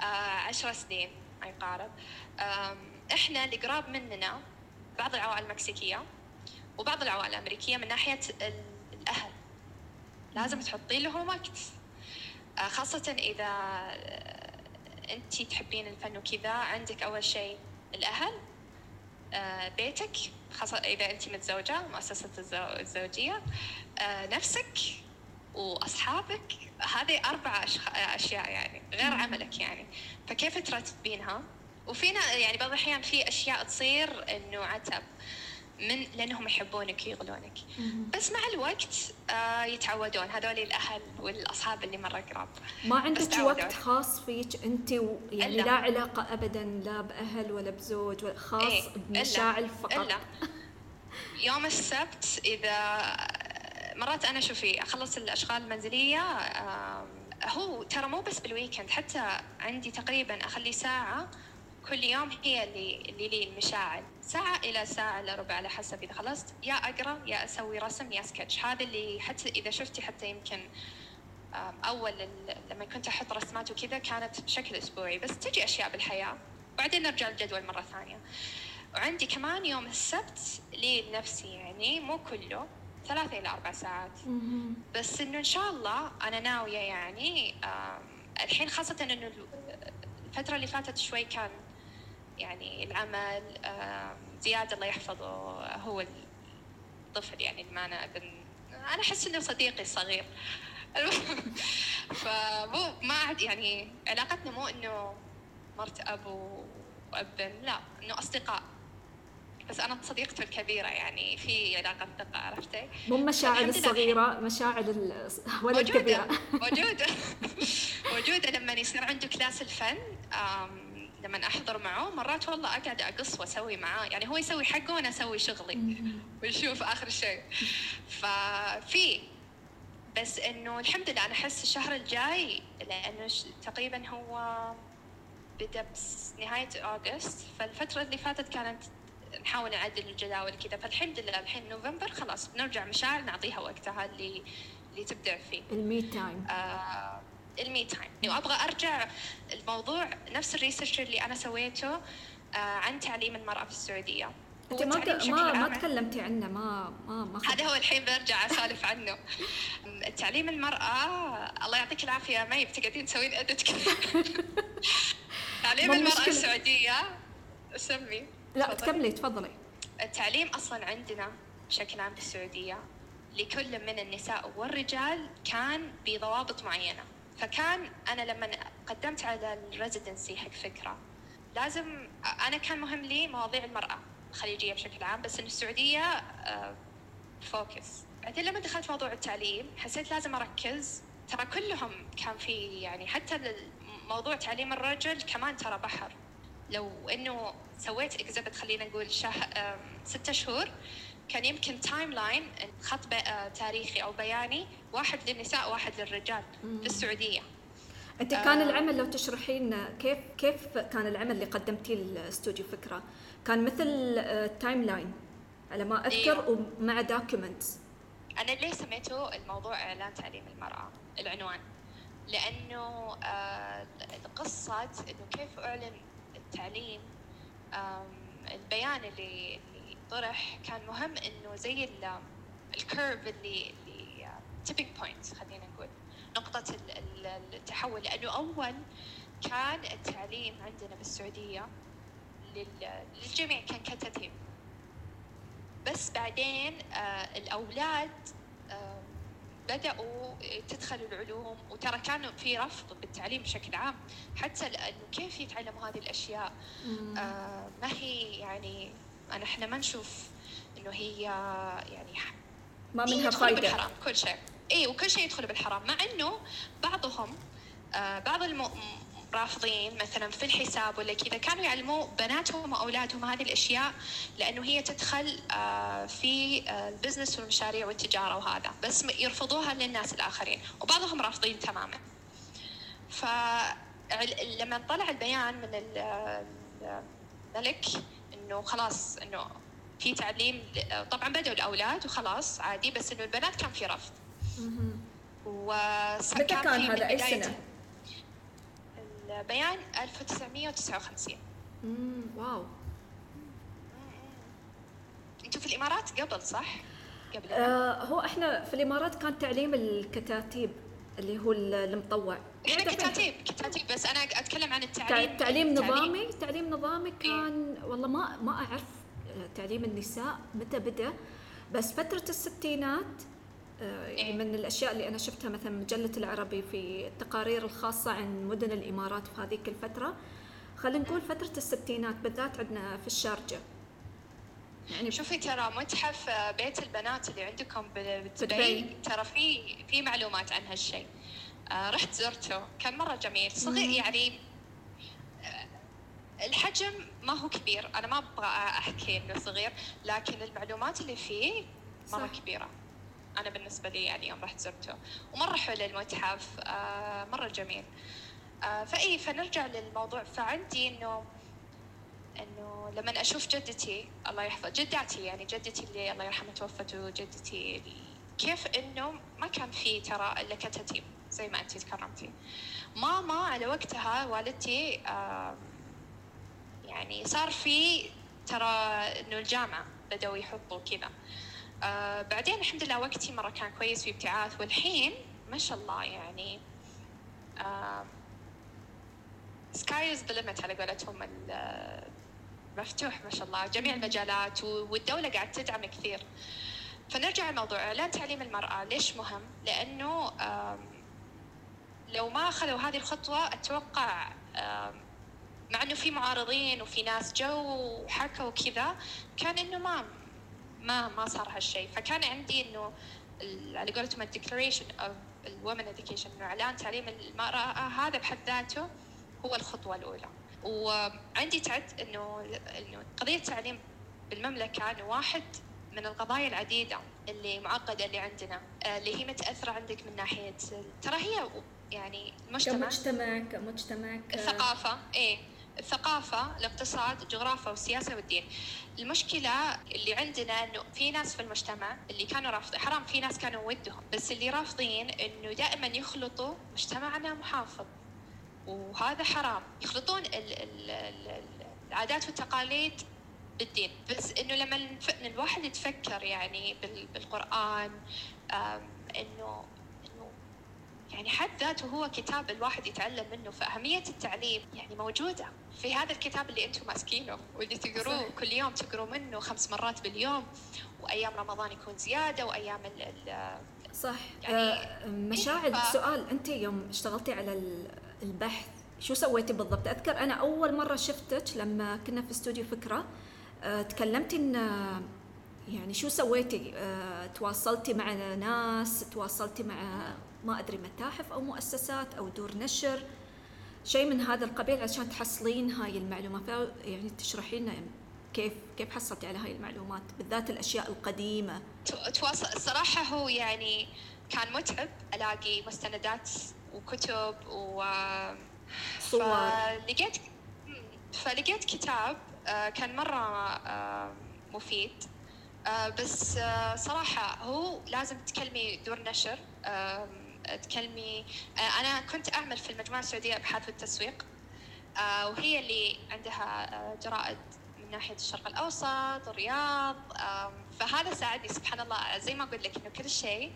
آه عشرة سنين ما يقارب. إحنا اللي قراب مننا بعض العوائل المكسيكية. وبعض العوائل الأمريكية من ناحية الأهل. لازم تحطين لهم وقت. آه خاصة إذا آه، أنت تحبين الفن وكذا عندك أول شيء الأهل آه، بيتك خاصة إذا أنت متزوجة مؤسسة الزوجية نفسك وأصحابك. هذه أربع أشياء يعني غير عملك يعني. فكيف ترتبينها؟ وفينا يعني بعض الأحيان في أشياء تصير إنه عتب. من لأنهم يحبونك ويغلونك بس مع الوقت آه يتعودون. هذول الأهل والأصحاب اللي مرة قراب. ما عندك وقت خاص فيك أنت و... يعني إلا. لا علاقة ابدا لا بأهل ولا بزوج ولا خاص إيه بمشاعل فقط. إلا. يوم السبت إذا مرات أنا شوفي أخلص الأشغال المنزلية آه هو ترى مو بس بالويكند حتى عندي تقريبا أخلي ساعة كل يوم هي اللي اللي لي المشاعل ساعة إلى ساعة إلا ربع على حسب إذا خلصت. يا أقرأ يا أسوي رسم يا سكتش. هذا اللي حتى إذا شفتي حتى يمكن أول لما كنت أحط رسمات وكذا كانت بشكل أسبوعي. بس تجي أشياء بالحياة. بعدين نرجع للجدول مرة ثانية. وعندي كمان يوم السبت لي لنفسي يعني مو كله ثلاثة إلى أربع ساعات. بس إنه إن شاء الله أنا ناوية يعني الحين خاصة إنه الفترة اللي فاتت شوي كان يعني العمل زياد الله يحفظه هو الطفل يعني ما أنا ابن أنا أحس إنه صديقي الصغير. فمو ما عاد يعني علاقتنا مو إنه مرت أب وأب لا إنه أصدقاء. بس أنا صديقته الكبيرة يعني في علاقة ثقة عرفتي؟ مو مشاعر الصغيرة مشاعر الولد الكبيرة موجودة موجودة. لما يصير عنده كلاس الفن لما أحضر معه مرات والله أقعد أقص وأسوي معاه يعني هو يسوي حقه وأنا أسوي شغلي ونشوف آخر شيء. ففي بس إنه الحمد لله أنا أحس الشهر الجاي لأنه تقريبا هو بدأ نهاية August فالفترة اللي فاتت كانت نحاول نعدل الجداول كذا فالحمد لله الحين نوفمبر خلاص بنرجع مشاعر نعطيها وقتها اللي اللي تبدع فيه. ال me time آه ال me time وابغى أرجع الموضوع نفس ال research اللي أنا سويته آه عن تعليم المرأة في السعودية. أنت ما ما ما تكلمتي عنه ما ما ما هذا هو الحين برجع أسولف عنه. تعليم المرأة الله يعطيك العافية ما بتقعدين تسوين ادت تعليم المرأة السعودية سمي. لا تكملي تفضلي. التعليم أصلا عندنا بشكل عام في السعودية لكل من النساء والرجال كان بضوابط معينة. فكان أنا لما قدمت على الريزيدنسي حق فكرة لازم أنا كان مهم لي مواضيع المرأة الخليجية بشكل عام بس إن السعودية focus آه، بعدين لما دخلت موضوع التعليم حسيت لازم أركز. ترى كلهم كان في يعني حتى موضوع تعليم الرجل كمان ترى بحر. لو إنه سويت exhibit خلينا نقول شهر ستة شهور كان يمكن timeline خط آه، تاريخي أو بياني واحد للنساء واحد للرجال في السعودية. أنت كان آه. العمل لو تشرحين كيف كيف كان العمل اللي قدمتيه لاستوديو فكرة؟ كان مثل time آه، line على ما أذكر أيوه. ومع documents أنا ليه سميته الموضوع إعلان تعليم المرأة؟ العنوان. لأنه قصه إنه كيف أعلن التعليم البيان اللي طرح كان مهم إنه زي ال curve اللي اللي tipping point خلينا نقول. نقطة التحول. لأنه أول كان التعليم عندنا بالسعودية للجميع كان كتاتيب. بس بعدين آه، الأولاد آه، بدأوا تدخل العلوم وترى كانوا في رفض بالتعليم بشكل عام. حتى لأنه كيف يتعلموا هذه الأشياء؟ آه، ما هي يعني أنا إحنا ما نشوف إنه هي يعني ما منها فايدة. بالحرام كل شيء. إي وكل شيء يدخل بالحرام مع إنه بعضهم آه بعض الرافضين مثلا في الحساب ولا كذا كانوا يعلموا بناتهم وأولادهم هذه الأشياء لأنه هي تدخل آه في آه البزنس والمشاريع والتجارة وهذا بس يرفضوها للناس الآخرين وبعضهم رافضين تماما. فلما طلع البيان من الملك إنه خلاص إنه في تعليم طبعا بدأوا الأولاد وخلاص عادي بس إنه البنات كان في رفض. متى كان هذا؟ أي سنة؟ البيان 1959 امم واو. أنتم في الإمارات قبل صح؟ قبل آه هو إحنا في الإمارات كان تعليم الكتاتيب. اللي هو المطوع إحنا كتاتيب كتاتيب بس أنا أتكلم عن التعليم تعليم نظامي تعليم نظامي إيه. كان؟ والله ما ما أعرف آه، تعليم النساء متى بدأ بس فترة الستينات آه، يعني إيه؟ من الأشياء اللي أنا شفتها مثلا مجلة العربي في التقارير الخاصة عن مدن الإمارات في هذيك الفترة خلينا نقول فترة الستينات بالذات عندنا في الشارجة يعني شوفي ترى متحف بيت البنات اللي عندكم بدبي ترى في في معلومات عن هالشيء. آه رحت زرته كان مرة جميل. صغير يعني آه الحجم ما هو كبير. أنا ما أبغى أحكي إنه صغير لكن المعلومات اللي فيه مره صح. كبيرة. أنا بالنسبة لي يعني يوم رحت زرته. ومرة حلو المتحف آه مرة جميل. آه فاي فنرجع للموضوع. فعندي إنه إنه لما أشوف جدتي الله يحفظ جداتي يعني جدتي اللي الله يرحمها توفت وجدتي كيف إنه ما كان في ترى إلا كتاتيب زي ما انت تكرمتي. ماما على وقتها والدتي يعني صار في ترى إنه الجامعة بدأوا يحطوا كذا. آه بعدين الحمد لله وقتي مرة كان كويس في ابتعاث والحين ما شاء الله يعني sky is the limit على قولتهم مفتوح ما شاء الله جميع المجالات والدولة قاعد تدعم كثير. فنرجع لموضوع إعلان تعليم المرأة ليش مهم؟ لأنه لو ما أخذوا هذه الخطوة أتوقع مع إنه في معارضين وفي ناس جو وحكوا وكذا كان إنه ما ما ما صار هالشيء. فكان عندي إنه على قولتهم ال declaration of ال women education إنه إعلان تعليم المرأة هذا بحد ذاته هو الخطوة الأولى. وعندي تعد إنه إنه قضية التعليم بالمملكة إنه واحد من القضايا العديدة اللي معقدة اللي عندنا آه، اللي هي متأثرة عندك من ناحية ترى هي يعني المجتمع كمجتمع كمجتمع الثقافه إيه الثقافة، الاقتصاد، الجغرافيا والسياسة والدين. المشكلة اللي عندنا إنه في ناس في المجتمع اللي كانوا رافضين، حرام في ناس كانوا ودهم، بس اللي رافضين إنه دائما يخلطوا مجتمعنا محافظ وهذا حرام، يخلطون ال ال ال العادات والتقاليد بالدين، بس إنه لما الواحد يتفكر يعني بالقرآن انه يعني حد ذاته هو كتاب الواحد يتعلم منه فأهمية التعليم يعني موجودة في هذا الكتاب اللي أنتم ماسكينه واللي تقروه كل يوم تقروا منه خمس مرات باليوم وأيام رمضان يكون زيادة وأيام ال صح. يعني آه مشاعل ف... سؤال أنت يوم اشتغلتي على البحث شو سويتي بالضبط؟ أذكر أنا أول مرة شفتك لما كنا في استوديو فكرة أه تكلمتي إن يعني شو سويتي؟ أه تواصلتي مع ناس، تواصلتي مع ما أدري متاحف أو مؤسسات أو دور نشر شيء من هذا القبيل عشان تحصلين هاي المعلومات يعني تشرحي لنا كيف كيف حصلتي على هاي المعلومات بالذات الأشياء القديمة تواصل الصراحة هو يعني كان متعب ألاقي مستندات وكتب و صور. فلقيت فلقيت كتاب آه، كان مرة آه، مفيد. آه، بس صراحة هو لازم تكلمي دور نشر. تكلمي أنا كنت أعمل في المجموعة السعودية أبحاث والتسويق وهي اللي عندها جرائد من ناحية الشرق الأوسط الرياض. فهذا ساعدني سبحان الله. زي ما أقول لك إنه كل شيء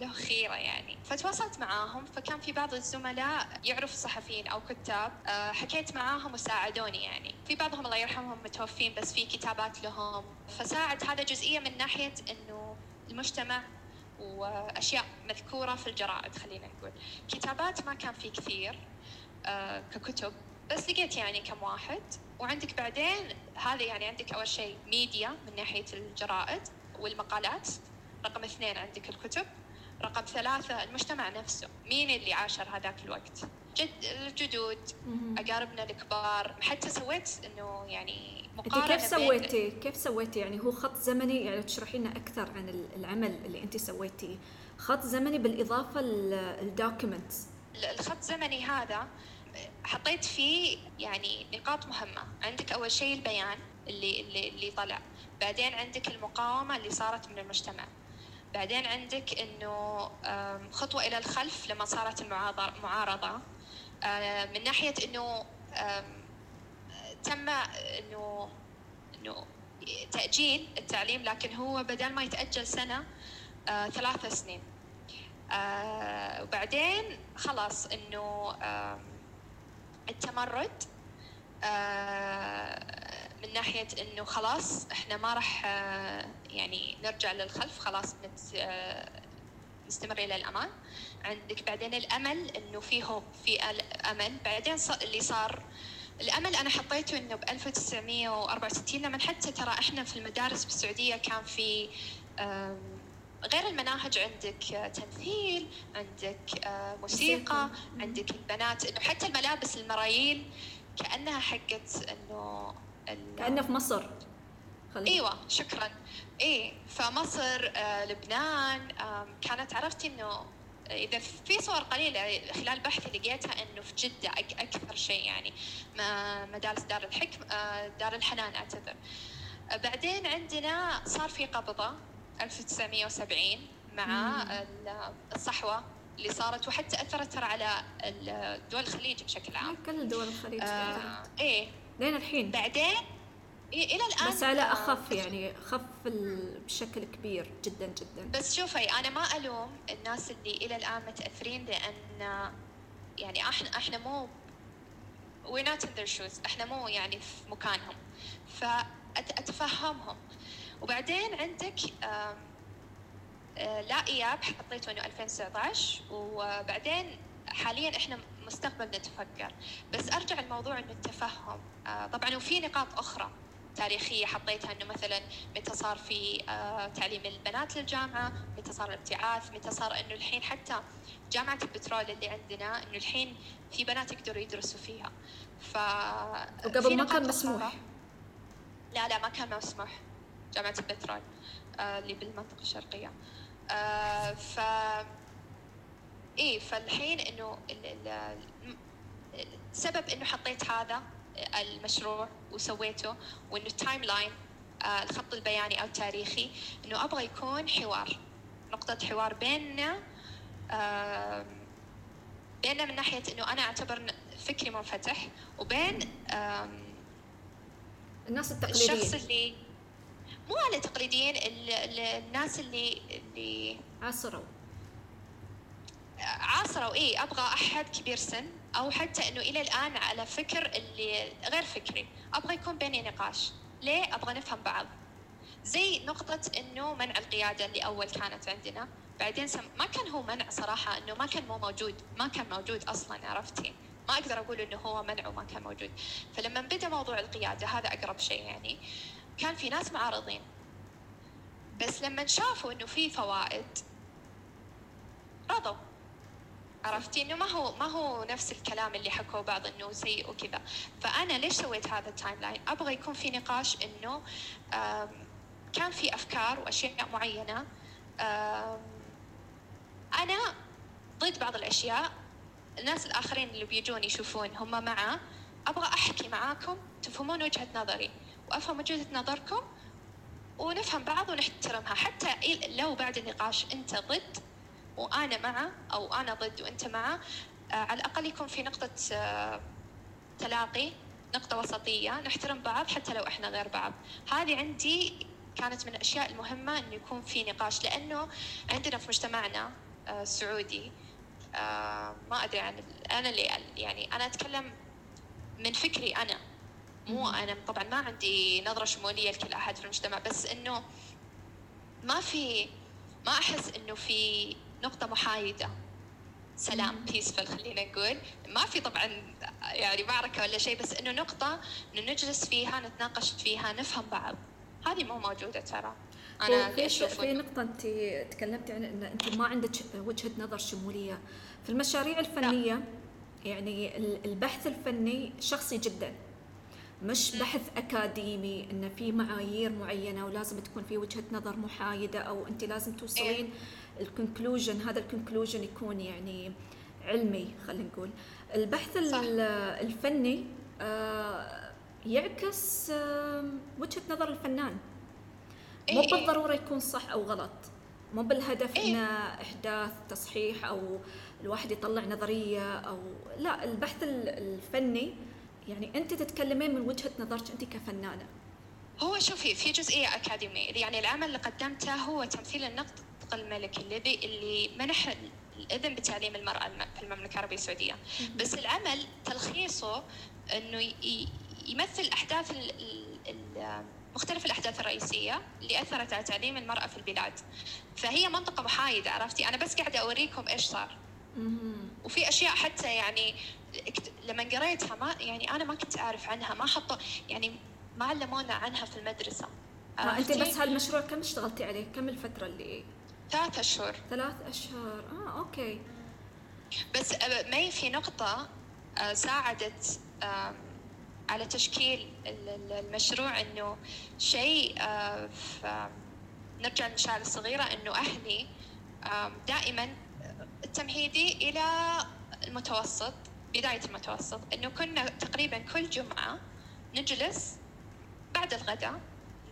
له خيرة يعني. فتواصلت معاهم فكان في بعض الزملاء يعرفوا صحفيين أو كتاب حكيت معاهم وساعدوني يعني. في بعضهم الله يرحمهم متوفين بس في كتابات لهم. فساعد هذا جزئية من ناحية إنه المجتمع وأشياء مذكورة في الجرائد خلينا نقول. كتابات ما كان في كثير آه ككتب بس لقيت يعني كم واحد. وعندك بعدين هذا يعني عندك أول شيء ميديا من ناحية الجرائد والمقالات. رقم اثنين عندك الكتب. رقم ثلاثة المجتمع نفسه. مين اللي عاشر هذاك الوقت؟ جد الجدود أقاربنا الكبار. حتى سويت إنه يعني أنت كيف سويتي؟ كيف سويتي؟ يعني هو خط زمني يعني تشرحي لنا أكثر عن العمل اللي أنت سويتيه خط زمني بالإضافة للدوكيومنتس الخط الزمني هذا حطيت فيه يعني نقاط مهمة. عندك أول شيء البيان اللي اللي اللي طلع. بعدين عندك المقاومة اللي صارت من المجتمع. بعدين عندك إنه خطوة إلى الخلف لما صارت المعارضة من ناحية إنه تم إنه إنه تأجيل التعليم لكن هو بدل ما يتأجل سنة آه، ثلاثة سنين. آه، وبعدين خلاص إنه التمرد. آه، من ناحية إنه خلاص إحنا ما راح يعني نرجع للخلف خلاص نستمر إلى الامام عندك بعدين الأمل إنه في هوب في أمل. بعدين اللي صار الأمل أنا حطيته إنه ب 1964 لما حتى ترى إحنا في المدارس بالسعوديه كان في غير المناهج. عندك تمثيل عندك آه، موسيقى عندك البنات. إنه حتى الملابس المرايل كأنها حقت إنه كأنها في مصر. إيوه شكرا. إيه فمصر آه لبنان آه كانت عرفتي إنه إذا في صور قليلة خلال بحثي لقيتها إنه في جدة أكثر شيء يعني مدارس دار الحكم آه، دار الحنان أعتذر. آه، بعدين عندنا صار في قبضة 1970 مع الصحوة اللي صارت وحتى أثرت ترى على دول الخليج بشكل عام. كل دول الخليج آه إيه. لين الحين. بعدين إلى الآن بس على أخف يعني خف بشكل كبير جدا جدا. بس شوفي أنا ما ألوم الناس اللي إلى الآن متأثرين لأن يعني إحنا إحنا مو we're not in their shoes. إحنا مو يعني في مكانهم. فاتفهمهم وبعدين عندك آه، لا إياب حطيته إنه 2019 وبعدين حاليا إحنا مستقبل نتفكر. بس أرجع الموضوع إنه التفهم. آه، طبعا وفي نقاط أخرى. تاريخية حطيتها أنه مثلا متى صار في آه، تعليم البنات للجامعة متى صار الابتعاث متى صار أنه الحين حتى جامعة البترول اللي عندنا أنه الحين في بنات يقدروا يدرسوا فيها. ف وقبل ما كان مسموح. لا لا ما كان مسموح. جامعة البترول آه، اللي بالمنطقة الشرقية. آه، ف إيه فالحين إنه السبب إنه حطيت هذا المشروع وسويته وإنه ال timeline آه، الخط البياني أو التاريخي إنه أبغى يكون حوار. نقطة حوار بيننا بيننا من ناحية إنه أنا أعتبر فكري منفتح وبين الناس التقليديين. الشخص اللي مو على التقليديين الناس اللي اللي عاصروا. عاصروا اي أبغى أحد كبير سن. أو حتى إنه إلى الآن على فكر اللي غير فكري. أبغى يكون بيني نقاش. ليه؟ أبغى نفهم بعض. زي نقطة إنه منع القيادة اللي أول كانت عندنا. بعدين سم... ما كان هو منع صراحة إنه ما كان مو موجود. ما كان موجود أصلا عرفتي؟ ما أقدر أقول إنه هو منع وما كان موجود. فلما بدا موضوع القيادة هذا أقرب شيء يعني. كان في ناس معارضين. بس لما شافوا إنه في فوائد رضوا. عرفتي إنه ما هو ما هو نفس الكلام اللي حكوا بعض انه سيء وكذا. فأنا ليش سويت هذا ال timeline أبغى يكون في نقاش إنه كان في أفكار وأشياء معينة. أنا ضد بعض الأشياء. الناس الآخرين اللي بيجون يشوفون هم معه. أبغى أحكي معاكم تفهمون وجهة نظري. وأفهم وجهة نظركم ونفهم بعض ونحترمها. حتى لو بعد النقاش أنت ضد وأنا معه أو أنا ضد وأنت معه. آه، على الأقل يكون في نقطة آه، تلاقي نقطة وسطية. نحترم بعض حتى لو إحنا غير بعض. هذه عندي كانت من الأشياء المهمة إنه يكون في نقاش لأنه عندنا في مجتمعنا آه، السعودي ما أدري عن أنا اللي يعني أنا أتكلم من فكري أنا. مو أنا طبعا ما عندي نظرة شمولية لكل أحد في المجتمع بس إنه ما في ما أحس إنه في نقطة محايدة. سلام. بيسفل خلينا نقول. ما في طبعا يعني معركة ولا شيء بس إنه نقطة إنه نجلس فيها نتناقش فيها نفهم بعض. هذه مو موجودة ترى. أنا في أشوف في نقطة أنت تكلمتي عن إن أنت ما عندك وجهة نظر شمولية. في المشاريع الفنية لا. يعني البحث الفني شخصي جدا. مش بحث أكاديمي إن في معايير معينة ولازم تكون في وجهة نظر محايدة أو أنت لازم توصلين إيه؟ ال conclusion هذا ال conclusion يكون يعني علمي خلينا نقول. البحث صح. الفني آه، يعكس وجهة نظر الفنان. مو إيه بالضرورة يكون صح أو غلط. مو بالهدف إيه؟ انه إحداث تصحيح أو الواحد يطلع نظرية أو لا البحث الفني يعني أنت تتكلمين من وجهة نظرك أنت كفنانة. هو شوفي في جزئية أكاديمية. يعني العمل اللي قدمته هو تمثيل النقد الملكي الذي اللي منح الإذن بتعليم المرأة في المملكة العربية السعودية. بس العمل تلخيصه إنه يمثل أحداث مختلف الأحداث الرئيسية اللي أثرت على تعليم المرأة في البلاد. فهي منطقة محايدة عرفتي؟ أنا بس قاعدة أوريكم إيش صار. وفي أشياء حتى يعني لما قريتها ما يعني أنا ما كنت أعرف عنها ما حطوا يعني ما علمونا عنها في المدرسة. آه أنت بس هالمشروع كم اشتغلتي عليه؟ كم الفترة اللي ثلاث أشهر. ثلاث أشهر. آه أوكي. بس آه، مي في نقطة آه، ساعدت على تشكيل المشروع إنه شيء نرجع للمشاعر الصغيرة إنه أهلي دائما التمهيدي إلى المتوسط بداية المتوسط إنه كنا تقريبا كل جمعة نجلس بعد الغداء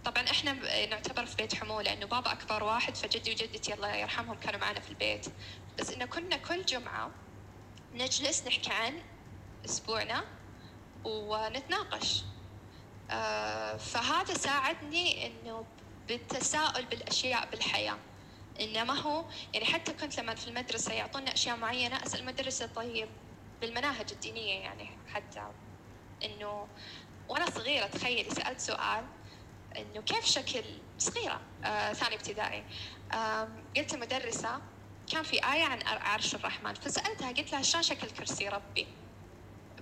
طبعا إحنا نعتبر في بيت حموله انه بابا أكبر واحد فجدي وجدتي الله يرحمهم كانوا معنا في البيت. بس إنه كنا كل جمعة نجلس نحكي عن أسبوعنا ونتناقش. آه، فهذا ساعدني إنه بالتساؤل بالأشياء بالحياة. انما هو يعني حتى كنت لما في المدرسة يعطونا أشياء معينة أسأل المدرسة طيب بالمناهج الدينية يعني حتى إنه وأنا صغيرة تخيلي سألت سؤال إنه كيف شكل صغيرة آه ثاني ابتدائي. آه قلت المدرسة كان في آية عن عرش الرحمن فسألتها قلت لها شلون شكل كرسي ربي؟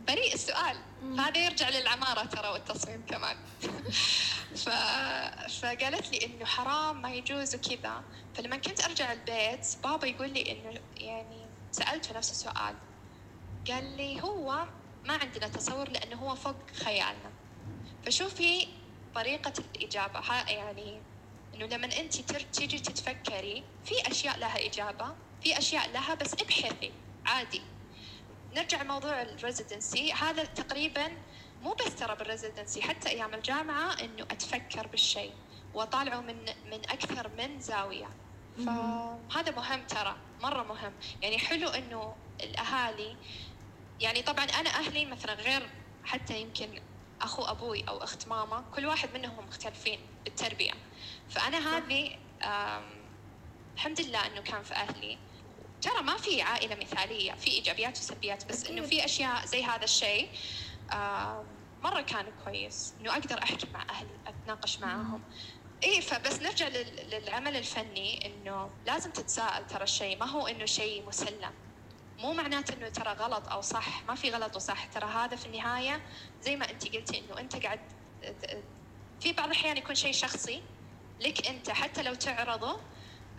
بريء السؤال. هذا يرجع للعمارة ترى والتصميم كمان. ف... فقالت لي إنه حرام ما يجوز وكذا. فلما كنت أرجع البيت بابا يقول لي إنه يعني سألته نفس السؤال. قال لي هو ما عندنا تصور لأنه هو فوق خيالنا. فشوفي طريقة الإجابة. ها يعني إنه لما أنت تيجي تتفكري في أشياء لها إجابة في أشياء لها بس ابحثي عادي. نرجع لموضوع ال residency هذا تقريبا مو بس ترى بال residency حتى أيام الجامعة إنه أتفكر بالشيء وأطالعه من من أكثر من زاوية. فهذا مهم ترى مرة مهم. يعني حلو إنه الأهالي يعني طبعا أنا أهلي مثلا غير حتى يمكن أخو أبوي أو أخت ماما كل واحد منهم مختلفين بالتربية. فأنا هذه الحمد لله إنه كان في أهلي. ترى ما في عائلة مثالية في إيجابيات وسلبيات بس إنه في أشياء زي هذا الشيء مرة كان كويس إنه أقدر أحكي مع أهلي أتناقش معاهم إيه فبس نرجع للعمل الفني إنه لازم تتساءل ترى الشيء ما هو إنه شيء مسلم. مو معناته إنه ترى غلط أو صح ما في غلط وصح. ترى هذا في النهاية زي ما أنت قلتي إنه أنت قاعد في بعض الأحيان يكون شيء شخصي لك أنت حتى لو تعرضه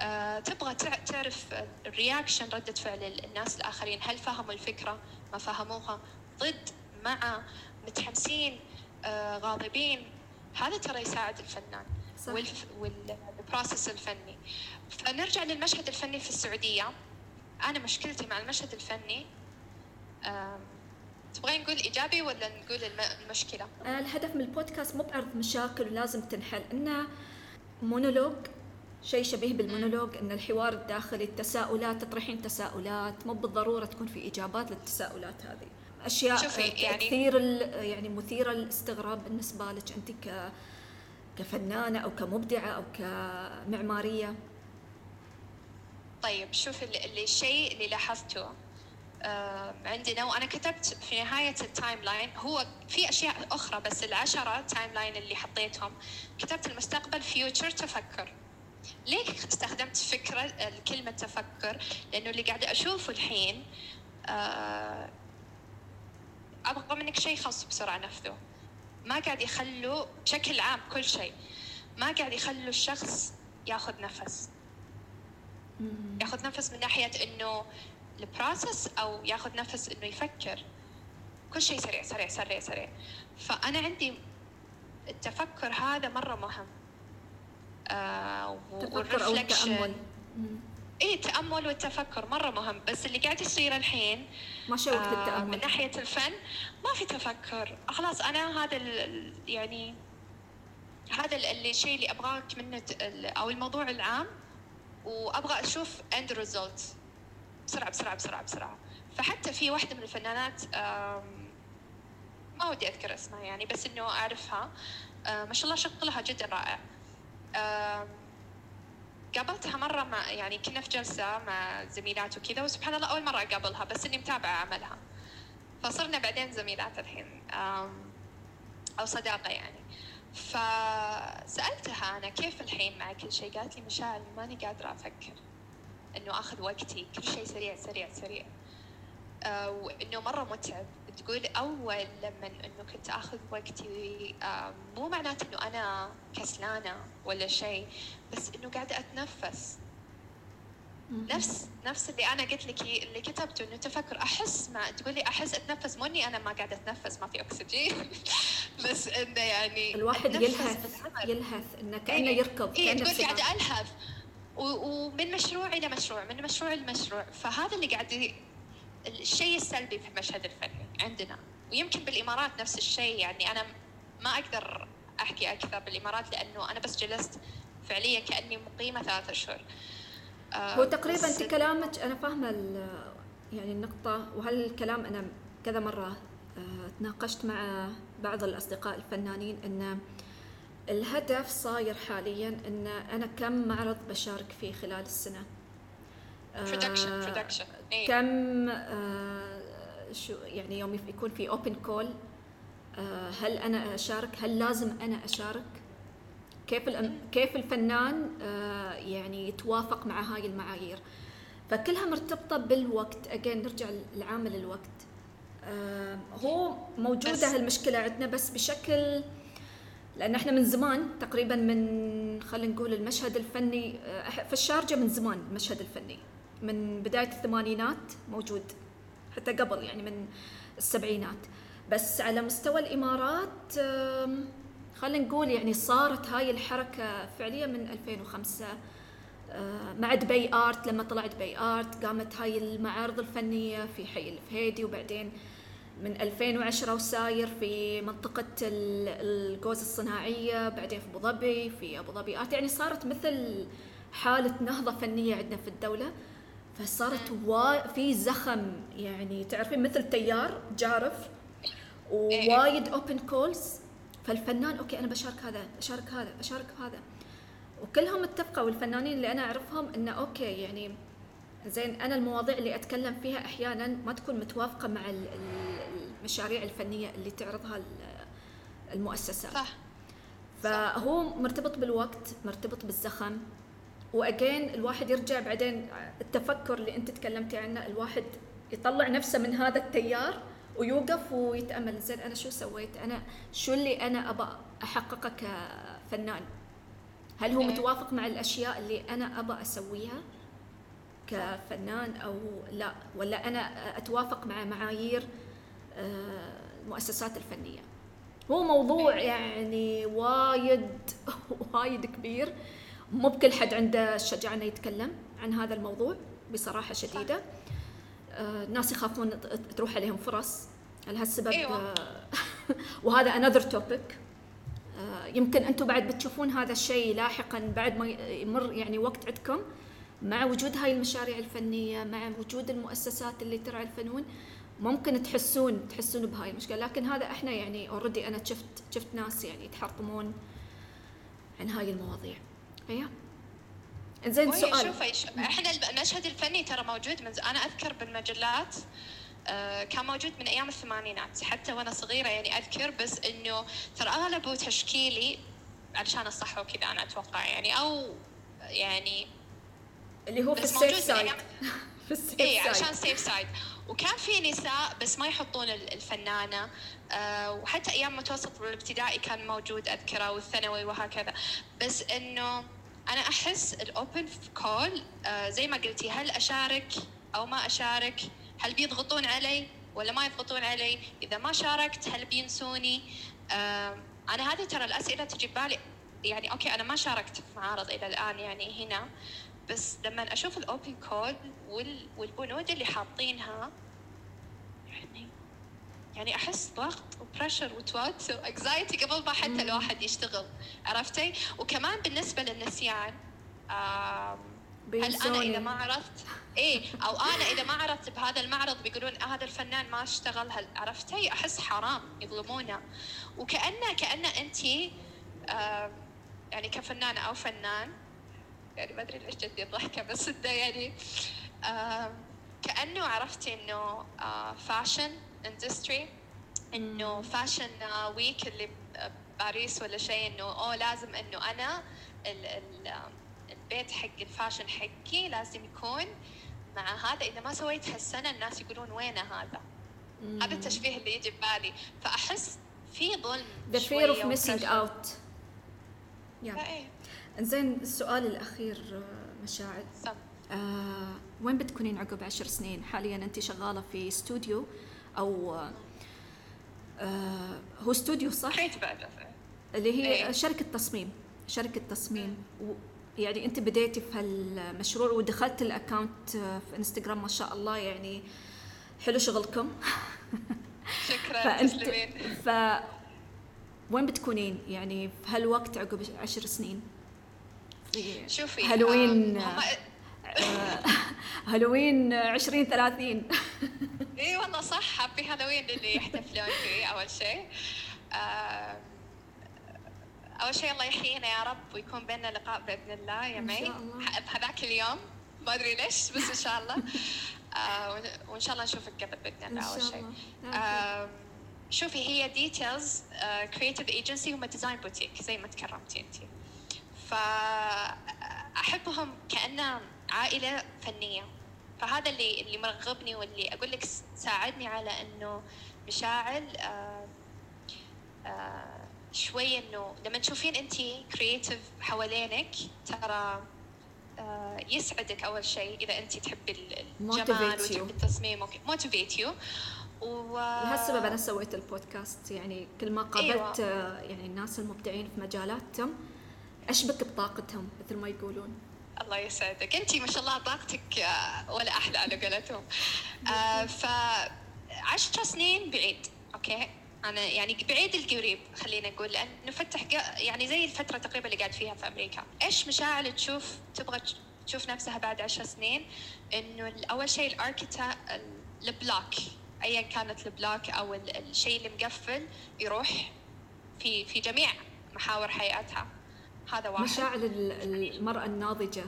آه، تبغى تعرف الرياكشن ردة فعل الناس الآخرين هل فهموا الفكرة؟ ما فهموها. ضد مع متحمسين آه، غاضبين. هذا ترى يساعد الفنان. وال process الفني. فنرجع للمشهد الفني في السعودية. أنا مشكلتي مع المشهد الفني تبغين نقول إيجابي ولا نقول المشكلة؟ آه، الهدف من البودكاست مو بعرض مشاكل ولازم تنحل إنه مونولوج شيء شبيه بالمونولوج إن الحوار الداخلي التساؤلات تطرحين تساؤلات مو بالضرورة تكون في إجابات للتساؤلات هذه أشياء شوفي يعني كثير يعني مثيره للاستغراب بالنسبة لك أنت ك كفنانة أو كمبدعة أو كمعمارية طيب شوف الشيء اللي لاحظته. عندنا وأنا كتبت في نهاية ال timeline هو في أشياء أخرى بس العشرة timeline اللي حطيتهم. كتبت المستقبل future تفكر. ليه استخدمت فكرة كلمة تفكر؟ لأنه اللي قاعدة أشوفه الحين أبغى منك شيء خاص بسرعة نفذه. ما قاعد يخلوا بشكل عام كل شيء. ما قاعد يخلوا الشخص ياخذ نفس. ياخذ نفس من ناحية إنه البروسس أو ياخذ نفس إنه يفكر. كل شيء سريع سريع سريع سريع. فأنا عندي التفكر هذا مرة مهم. آه وال reflection اي التأمل. والتفكر مرة مهم. بس اللي قاعد يصير الحين ما شوقت آه، التأمل. من ناحية الفن ما في تفكر. خلاص أنا هذا يعني هذا الشيء اللي أبغاك منه أو الموضوع العام. وأبغى أشوف end result بسرعة بسرعة بسرعة بسرعة. فحتى في واحدة من الفنانات ما ودي أذكر اسمها يعني بس إنه أعرفها. آه، ما شاء الله شغلها جدا رائع. قابلتها مرة مع يعني كنا في جلسة مع زميلات وكذا وسبحان الله أول مرة أقابلها بس إني متابعة عملها. فصرنا بعدين زميلات الحين. أو صداقة يعني. فسألتها أنا كيف الحين مع كل شيء؟ قالت لي مشاعل ماني قادرة أفكر إنه أخذ وقتي. كل شيء سريع سريع سريع. آه، وإنه مرة متعب. تقول أول لما إنه كنت أخذ وقتي آه، مو معناته إنه أنا كسلانة ولا شيء بس إنه قاعدة أتنفس. نفس نفس اللي أنا قلت لك اللي كتبته إنه تفكر أحس ما تقولي أحس أتنفس مو اني أنا ما قاعدة أتنفس ما في أكسجين. بس إنه يعني الواحد يلهث. يلهث إنه كأنه إيه، يركض إيه كأنه تقول. قاعدة ألهث. ومن مشروع إلى مشروع من مشروع لمشروع فهذا اللي قاعد الشيء السلبي في المشهد الفني عندنا. ويمكن بالإمارات نفس الشيء يعني أنا ما أقدر أحكي أكثر بالإمارات لأنه أنا بس جلست فعليا كأني مقيمة ثلاثة أشهر. هو تقريبا انت كلامك أنا فاهمة يعني النقطة وهالكلام أنا كذا مرة آه، تناقشت مع بعض الأصدقاء الفنانين إن الهدف صاير حاليا إن أنا كم معرض بشارك فيه خلال السنة؟ آه، production production إيه. كم آه، شو يعني يوم يكون في open call هل أنا أشارك؟ هل لازم أنا أشارك؟ كيف الأم- كيف الفنان آه، يعني يتوافق مع هاي المعايير. فكلها مرتبطة بالوقت. again نرجع لعامل الوقت. آه، هو موجودة هالمشكلة عندنا بس بشكل لأن إحنا من زمان تقريبا من خلينا نقول المشهد الفني آه، في الشارجة من زمان المشهد الفني. من بداية الثمانينات موجود حتى قبل يعني من السبعينات. بس على مستوى الإمارات خلينا نقول يعني صارت هاي الحركة فعليا من 2005 آه، مع دبي آرت لما طلعت دبي آرت قامت هاي المعارض الفنية في حي الفهيدي وبعدين من 2010 وساير في منطقة ال- الجوز الصناعية بعدين في أبو ظبي في أبو ظبي آرت. يعني صارت مثل حالة نهضة فنية عندنا في الدولة. فصارت وا... في زخم يعني تعرفين مثل تيار جارف ووايد open calls فالفنان okay أنا بشارك هذا بشارك هذا بشارك هذا. وكلهم اتفقوا والفنانين اللي أنا أعرفهم إنه okay يعني زين أنا المواضيع اللي أتكلم فيها أحيانا ما تكون متوافقة مع ال- ال- المشاريع الفنية اللي تعرضها ال- المؤسسات. صح. فهو مرتبط بالوقت مرتبط بالزخم. وأجين الواحد يرجع بعدين التفكر اللي أنت تكلمتي عنه الواحد يطلع نفسه من هذا التيار ويوقف ويتأمل. زين أنا شو سويت؟ أنا شو اللي أنا ابى أحققه كفنان؟ هل هو. متوافق مع الأشياء اللي أنا ابى أسويها كفنان أو لا؟ ولا أنا أتوافق مع معايير آه، المؤسسات الفنية؟ هو موضوع يعني وايد وايد كبير. مو بكل حد عنده الشجاعه إنه يتكلم عن هذا الموضوع بصراحة شديدة. آه، الناس يخافون تروح عليهم فرص. لهالسبب أيوة. آه، وهذا another topic. آه، يمكن أنتم بعد بتشوفون هذا الشيء لاحقا بعد ما يمر يعني وقت عندكم. مع وجود هاي المشاريع الفنية مع وجود المؤسسات اللي ترعى الفنون ممكن تحسون تحسون بهاي المشكلة. لكن هذا إحنا يعني اوريدي أنا شفت شفت ناس يعني يتحطمون عن هاي المواضيع. أيوه زين سؤال. شوفي إحنا المشهد الفني ترى موجود من أنا أذكر بالمجلات آه، كان موجود من أيام الثمانينات حتى وأنا صغيرة يعني أذكر بس إنه ترى أغلبه تشكيلي علشان الصح وكذا أنا أتوقع يعني أو يعني اللي هو في السيف سايد أيام- في السيف اي عشان سيف سايد وكان في نساء بس ما يحطون ال- الفنانة آه وحتى أيام المتوسط والابتدائي كان موجود أذكره والثانوي وهكذا. بس إنه أنا أحس الاوبن كول آه زي ما قلتي هل أشارك أو ما أشارك؟ هل بيضغطون علي ولا ما يضغطون علي؟ إذا ما شاركت هل بينسوني؟ آه أنا هذه ترى الأسئلة تجي ببالي. يعني okay أنا ما شاركت في معارض إلى الآن يعني هنا بس لما أشوف ال open call والبنود اللي حاطينها يعني يعني أحس ضغط و pressure وتوتر و anxiety قبل ما حتى الواحد يشتغل عرفتي؟ وكمان بالنسبة للنسيان هل أنا إذا ما عرفت؟ إيه أو أنا إذا ما عرفت بهذا المعرض بيقولون هذا الفنان ما اشتغل هل عرفتي؟ أحس حرام يظلمونا. وكانه كانه أنت يعني كفنانة أو فنان يعني ما أدري ليش جدي الضحكة بس إنه يعني كأنه عرفتي إنه fashion آه، industry إنه fashion week اللي باريس ولا شيء إنه أوه لازم إنه أنا ال ال البيت حق ال fashion حقي لازم يكون مع هذا. إذا ما سويت هالسنة الناس يقولون وينه هذا؟ مم. هذا التشبيه اللي يجي ببالي. فأحس في ظلم The fear of missing out. Yeah. إيه. زين السؤال الأخير آه، مشاعل آه وين بتكونين عقب عشر سنين؟ حاليا انت شغالة في استوديو أو آه هو استوديو صح؟ اللي هي إيه؟ شركة تصميم. شركة تصميم. يعني أنت بديتي في هالمشروع ودخلت ال account في إنستغرام ما شاء الله يعني حلو شغلكم. شكرا فأنت ف وين بتكونين؟ يعني في هالوقت عقب عشر سنين. شوفي هالوين آه هالوين 20 30 إي والله صح. happy Halloween اللي يحتفلون فيه أول شيء. آه أول شيء الله يحيينا يا رب ويكون بيننا لقاء بإذن الله يا مي. بهذاك اليوم. ما أدري ليش بس إن شاء الله. آه وإن شاء الله نشوفك قبل بإذن الله أول شيء. آه شوفي هي Details Creative Agency هم design boutique زي ما تكرمتي انت فأحبهم كانه عائلة فنية. فهذا اللي اللي مرغبني واللي أقول لك ساعدني على إنه مشاعل آه آه شوي إنه لما تشوفين انت creative حوالينك ترى آه، يسعدك أول شيء إذا انت تحبي الجمال وتحبي التصميم motivate you و لهالسبب أنا سويت البودكاست. يعني كل ما قابلت أيوة. يعني الناس المبدعين في مجالاتهم أشبك بطاقتهم مثل ما يقولون. الله يسعدك. انت ما شاء الله طاقتك آه، ولا أحلى على قولتهم. آه ف عشر سنين بعيد okay؟ أنا يعني بعيد القريب خلينا نقول لأنه فتح يعني زي الفترة تقريبا اللي قاعد فيها في أمريكا. إيش مشاعر تشوف تبغى تشوف نفسها بعد عشر سنين؟ إنه أول شيء ال architect block ايا كانت ال block أو الشيء اللي مقفل يروح في في جميع محاور حياتها. هذا واحد. مشاعر المرأة الناضجة.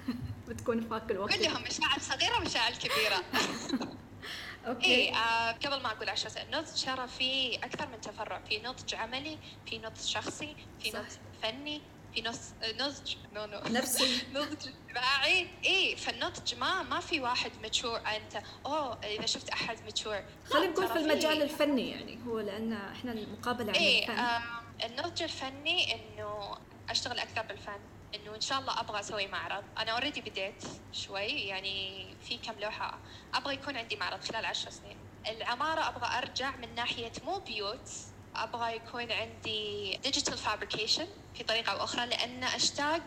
بتكون في هاك الوقت. كلهم مشاعر صغيرة ومشاعر كبيرة. okay. إيه آه قبل ما أقول عشان النضج ترى في أكثر من تفرع. في نضج عملي في نضج شخصي في نضج فني في نص نضج نو نو نفسي. نضج اجتماعي. اي فالنضج ما ما في واحد mature أنت. أوه إذا شفت أحد mature خلينا نقول في المجال الفني يعني. هو لأن إحنا المقابلة عن إيه الفن. آه النضج الفني إنه أشتغل أكثر بالفن. إنه إن شاء الله أبغى أسوي معرض. أنا already بديت شوي يعني في كم لوحة. أبغى يكون عندي معرض خلال عشر سنين. العمارة أبغى أرجع من ناحية مو بيوت. أبغى يكون عندي digital fabrication في طريقة أو أخرى لأن أشتاق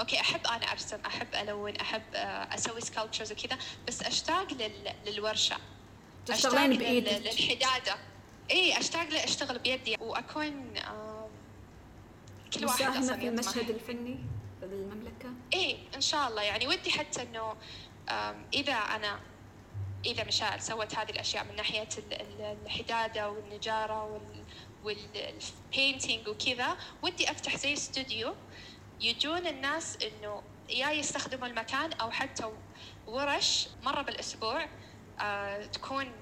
okay أحب أنا أرسم أحب ألون أحب آه، أسوي sculptures وكذا بس أشتاق لل... للورشة. أشتاق للحدادة. اي أشتاق لأشتغل بيدي. وأكون كل واحد في المشهد الفني بالمملكة؟ إيه إن شاء الله. يعني ودي حتى إنه إذا أنا إذا مشاعل سوت هذه الأشياء من ناحية الحدادة والنجارة وال painting وكذا ودي أفتح زي استوديو يجون الناس إنه يا يستخدموا المكان أو حتى ورش مرة بالأسبوع آه تكون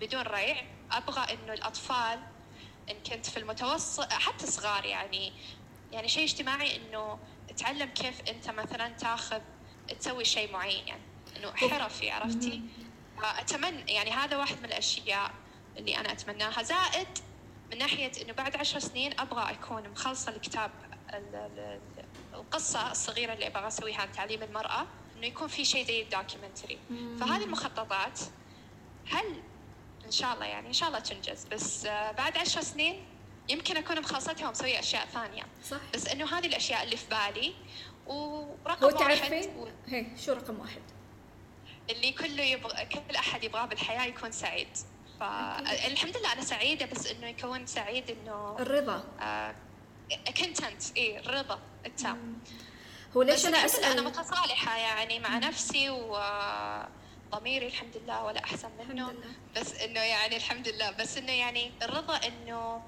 بدون ريع. أبغى إنه الأطفال إن كنت في المتوسط حتى صغار يعني يعني شيء اجتماعي إنه تعلم كيف أنت مثلا تاخذ تسوي شيء معين يعني إنه حرفي عرفتي؟ اتمنى يعني هذا واحد من الأشياء اللي أنا أتمناها. زائد من ناحية إنه بعد عشر سنين أبغى أكون مخلصة الكتاب القصة الصغيرة اللي أبغى أسويها عن تعليم المرأة إنه يكون في شيء زي الدوكيومنتري فهذه المخططات هل إن شاء الله يعني إن شاء الله تنجز. بس بعد عشر سنين يمكن أكون مخلصتها ومسويه أشياء ثانية. صح. بس إنه هذه الأشياء اللي في بالي ورقم هو واحد و- هي شو رقم واحد؟ اللي كله يبغى كل أحد يبغاه بالحياة يكون سعيد. فالحمد لله أنا سعيدة بس إنه يكون سعيد إنه الرضا. كونتنت اي الرضا. التام هو ليش أنا لله أنا أسأل؟ متصالحة يعني مع نفسي وضميري الحمد لله ولا أحسن منه. الحمد لله. بس إنه يعني الحمد لله. بس إنه يعني الرضا إنه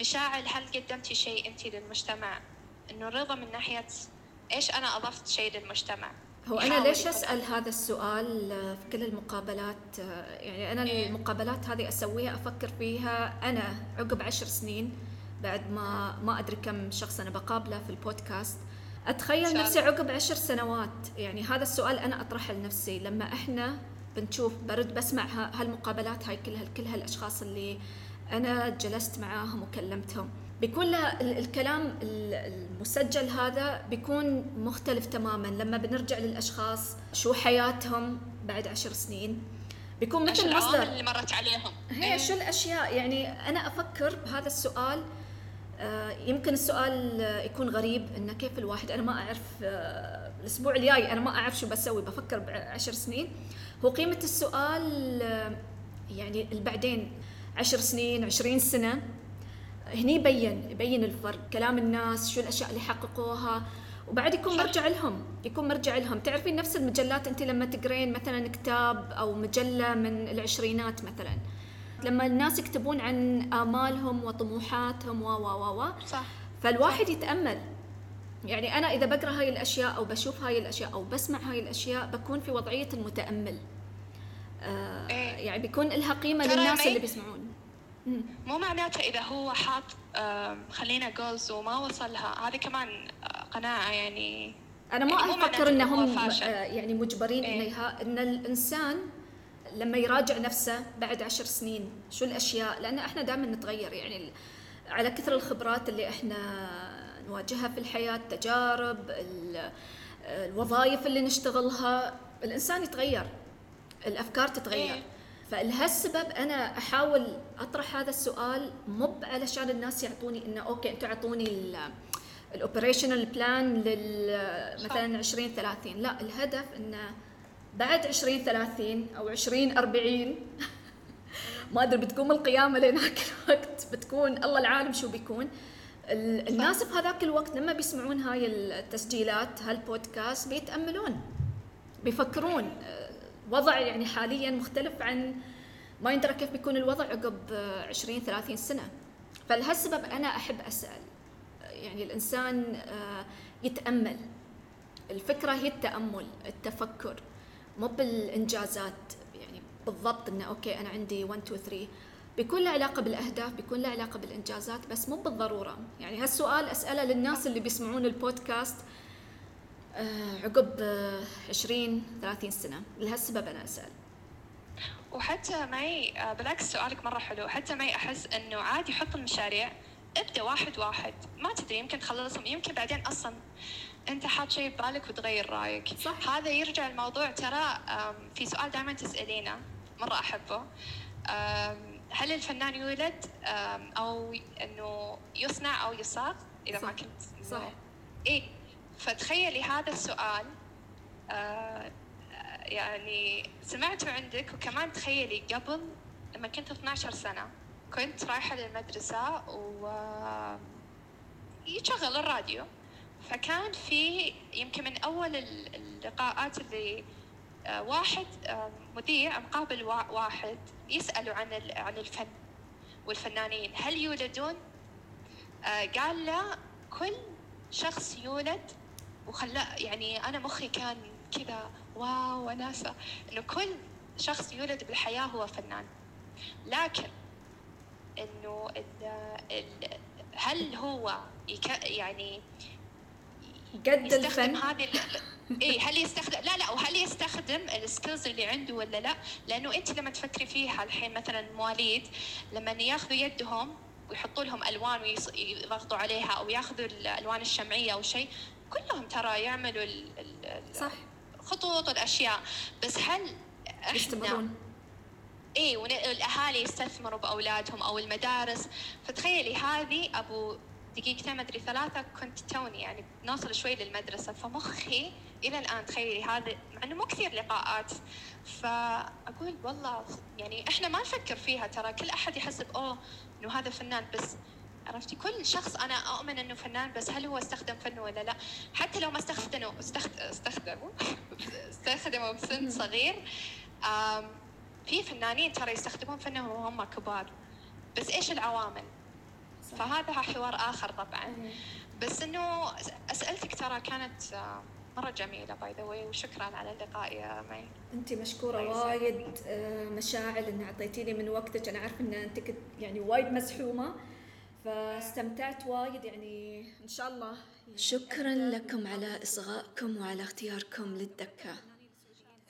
مشاعل هل قدمتي شيء انت للمجتمع؟ إنه الرضا من ناحية إيش أنا أضفت شيء للمجتمع؟ هو أنا ليش أسأل هذا السؤال في كل المقابلات؟ يعني أنا إيه. المقابلات هذه أسويها أفكر فيها أنا عقب عشر سنين بعد ما ما أدري كم شخص أنا بقابله في البودكاست. أتخيل نفسي. عقب عشر سنوات. يعني هذا السؤال أنا أطرحه لنفسي. لما إحنا بنشوف برد بسمع ها- هالمقابلات هاي كلها كل هالأشخاص اللي أنا جلست معاهم وكلمتهم. بيكون الكلام ال- المسجل هذا بيكون مختلف تماما. لما بنرجع للأشخاص شو حياتهم بعد عشر سنين بيكون مثل العوامل مصدر. اللي مرت عليهم. هي إيه. شو الأشياء؟ يعني أنا أفكر بهذا السؤال آه، يمكن السؤال يكون غريب انه كيف الواحد أنا ما أعرف آه، الأسبوع الجاي أنا ما أعرف شو بسوي. بفكر بعشر سنين. هو قيمة السؤال يعني البعدين عشر سنين عشرين سنة هني يبين يبين الفرق كلام الناس شو الأشياء اللي حققوها وبعد يكون. مرجع لهم يكون مرجع لهم. تعرفين نفس المجلات أنت لما تقرين مثلا كتاب أو مجلة من العشرينات مثلا لما الناس يكتبون عن آمالهم وطموحاتهم و و و فالواحد يتأمل. يعني أنا إذا بقرأ هاي الأشياء أو بشوف هاي الأشياء أو بسمع هاي الأشياء بكون في وضعية المتأمل آه إيه. يعني بيكون لها قيمة للناس اللي بيسمعون مم. مو معناته إذا هو حاط آم، خلينا جولز وما وصلها هذه كمان آه، قناعة يعني أنا ما يعني أفكر إنهم. آه، يعني مجبرين إيه. إليها إن الإنسان لما يراجع نفسه بعد عشر سنين شو الأشياء لأن إحنا دائما نتغير يعني على كثر الخبرات اللي إحنا نواجهها في الحياة التجارب ال- الوظائف اللي نشتغلها. الإنسان يتغير الأفكار تتغير. إيه. فلهالسبب أنا أحاول أطرح هذا السؤال مو علشان الناس يعطوني إنه okay أنتم اعطوني ال operational plan لل مثلا 20 30 لا الهدف إنه بعد 20 30 أو 20 40 ما أدري بتقوم القيامة لهناك الوقت بتكون الله العالم شو بيكون. الناس في هذاك الوقت لما بيسمعون هاي التسجيلات هالبودكاست بيتأملون بيفكرون. آه، وضع يعني حاليا مختلف عن ما يندرى كيف بيكون الوضع عقب آه، 20 30 سنة. فلهالسبب أنا أحب أسأل. آه، يعني الإنسان آه، يتأمل. الفكرة هي التأمل التفكر مو بالإنجازات. يعني بالضبط إنه أوكي أنا عندي 1 2 3 بيكون له علاقة بالأهداف بيكون له علاقة بالإنجازات بس مو بالضرورة. يعني هالسؤال أسأله للناس اللي بيسمعون البودكاست آه، عقب آه، 20 30 سنة. لهالسبب أنا أسأل. وحتى معي آه، بالعكس سؤالك مرة حلو. حتى معي أحس إنه عادي حط المشاريع ابدأ واحد واحد. ما تدري يمكن تخلصهم يمكن بعدين أصلا أنت حاط شيء ببالك وتغير رأيك. صح. هذا يرجع الموضوع ترى في سؤال دائما تسألينه مرة أحبه. آم، هل الفنان يولد أو إنه يصنع أو يصاغ إذا ما صح. كنت صح. إيه فتخيلي هذا السؤال آه، يعني سمعته عندك وكمان تخيلي قبل لما كنت 12 سنة كنت رايحة للمدرسة و يشغل الراديو فكان في يمكن من أول ال- اللقاءات اللي آه، واحد آه، مذيع مقابل وا- واحد يسأله عن عن الفن والفنانين. هل يولدون؟ آه، قال له كل شخص يولد وخلاه يعني أنا مخي كان كذا واو وناسة إنه كل شخص يولد بالحياة هو فنان. لكن ال هل هو يعني قد يستخدم الفن هذه إيه هل يستخدم لا لا وهل يستخدم السكيلز اللي عنده ولا لا؟ لأنه أنت لما تفكري فيها الحين مثلا مواليد لما ياخذوا يدهم ويحطوا لهم ألوان ويضغطوا عليها أو ياخذوا الألوان الشمعية أو شيء كلهم ترى يعملوا ال- ال- صح. خطوط والأشياء. بس هل إحنا إيه والاهالي يستثمروا بأولادهم أو المدارس. فتخيلي هذه أبو دقيقتين ما أدري ثلاثة كنت توني يعني نوصل شوي للمدرسة. فمخي إلى الآن تخيلي هذا مع إنه مو كثير لقاءات. فأقول والله يعني إحنا ما نفكر فيها ترى كل أحد يحسب أوه إنه هذا فنان بس. عرفتي؟ كل شخص أنا أؤمن إنه فنان بس هل هو استخدم فنه ولا لا؟ حتى لو ما استخدموا استخدموا استخدموا بسن صغير في فنانين ترى يستخدمون فنهم وهم كبار. بس إيش العوامل؟ فهذا حوار آخر طبعا. بس إنه اسئلتك ترى كانت مرة جميلة by the way وشكرا على اللقاء يا مي. أنت مشكورة وايد آه، مشاعل إن أعطيتيني من وقتك. أنا عارفة إن أنت كنت يعني وايد مزحومة فاستمتعت وايد يعني إن شاء الله شكرا لكم على إصغائكم وعلى اختياركم للدكة.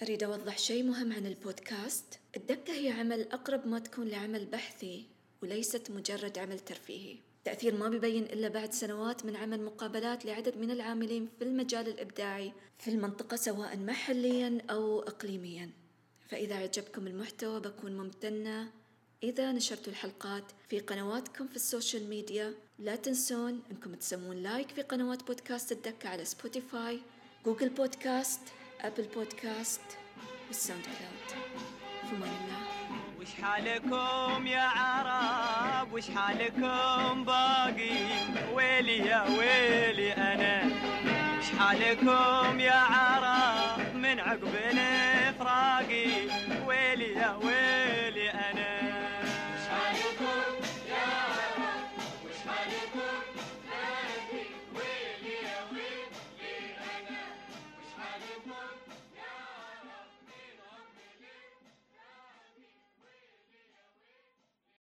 أريد أوضح شيء مهم عن البودكاست. الدكة هي عمل أقرب ما تكون لعمل بحثي وليست مجرد عمل ترفيهي. تأثير ما بيبين إلا بعد سنوات من عمل مقابلات لعدد من العاملين في المجال الإبداعي في المنطقة سواء محليا أو إقليميا. فإذا عجبكم المحتوى بكون ممتنة. إذا نشرتوا الحلقات في قنواتكم في ال social media لا تنسون أنكم تسوون like في قنوات بودكاست الدكة على Spotify Google Podcast Apple Podcast وال SoundCloud. في الله وش حالكم يا عرب؟ وش حالكم باقي؟ ويلي يا ويلي أنا. وش حالكم يا عرب؟ من عقب الافراقي ويلي يا ويلي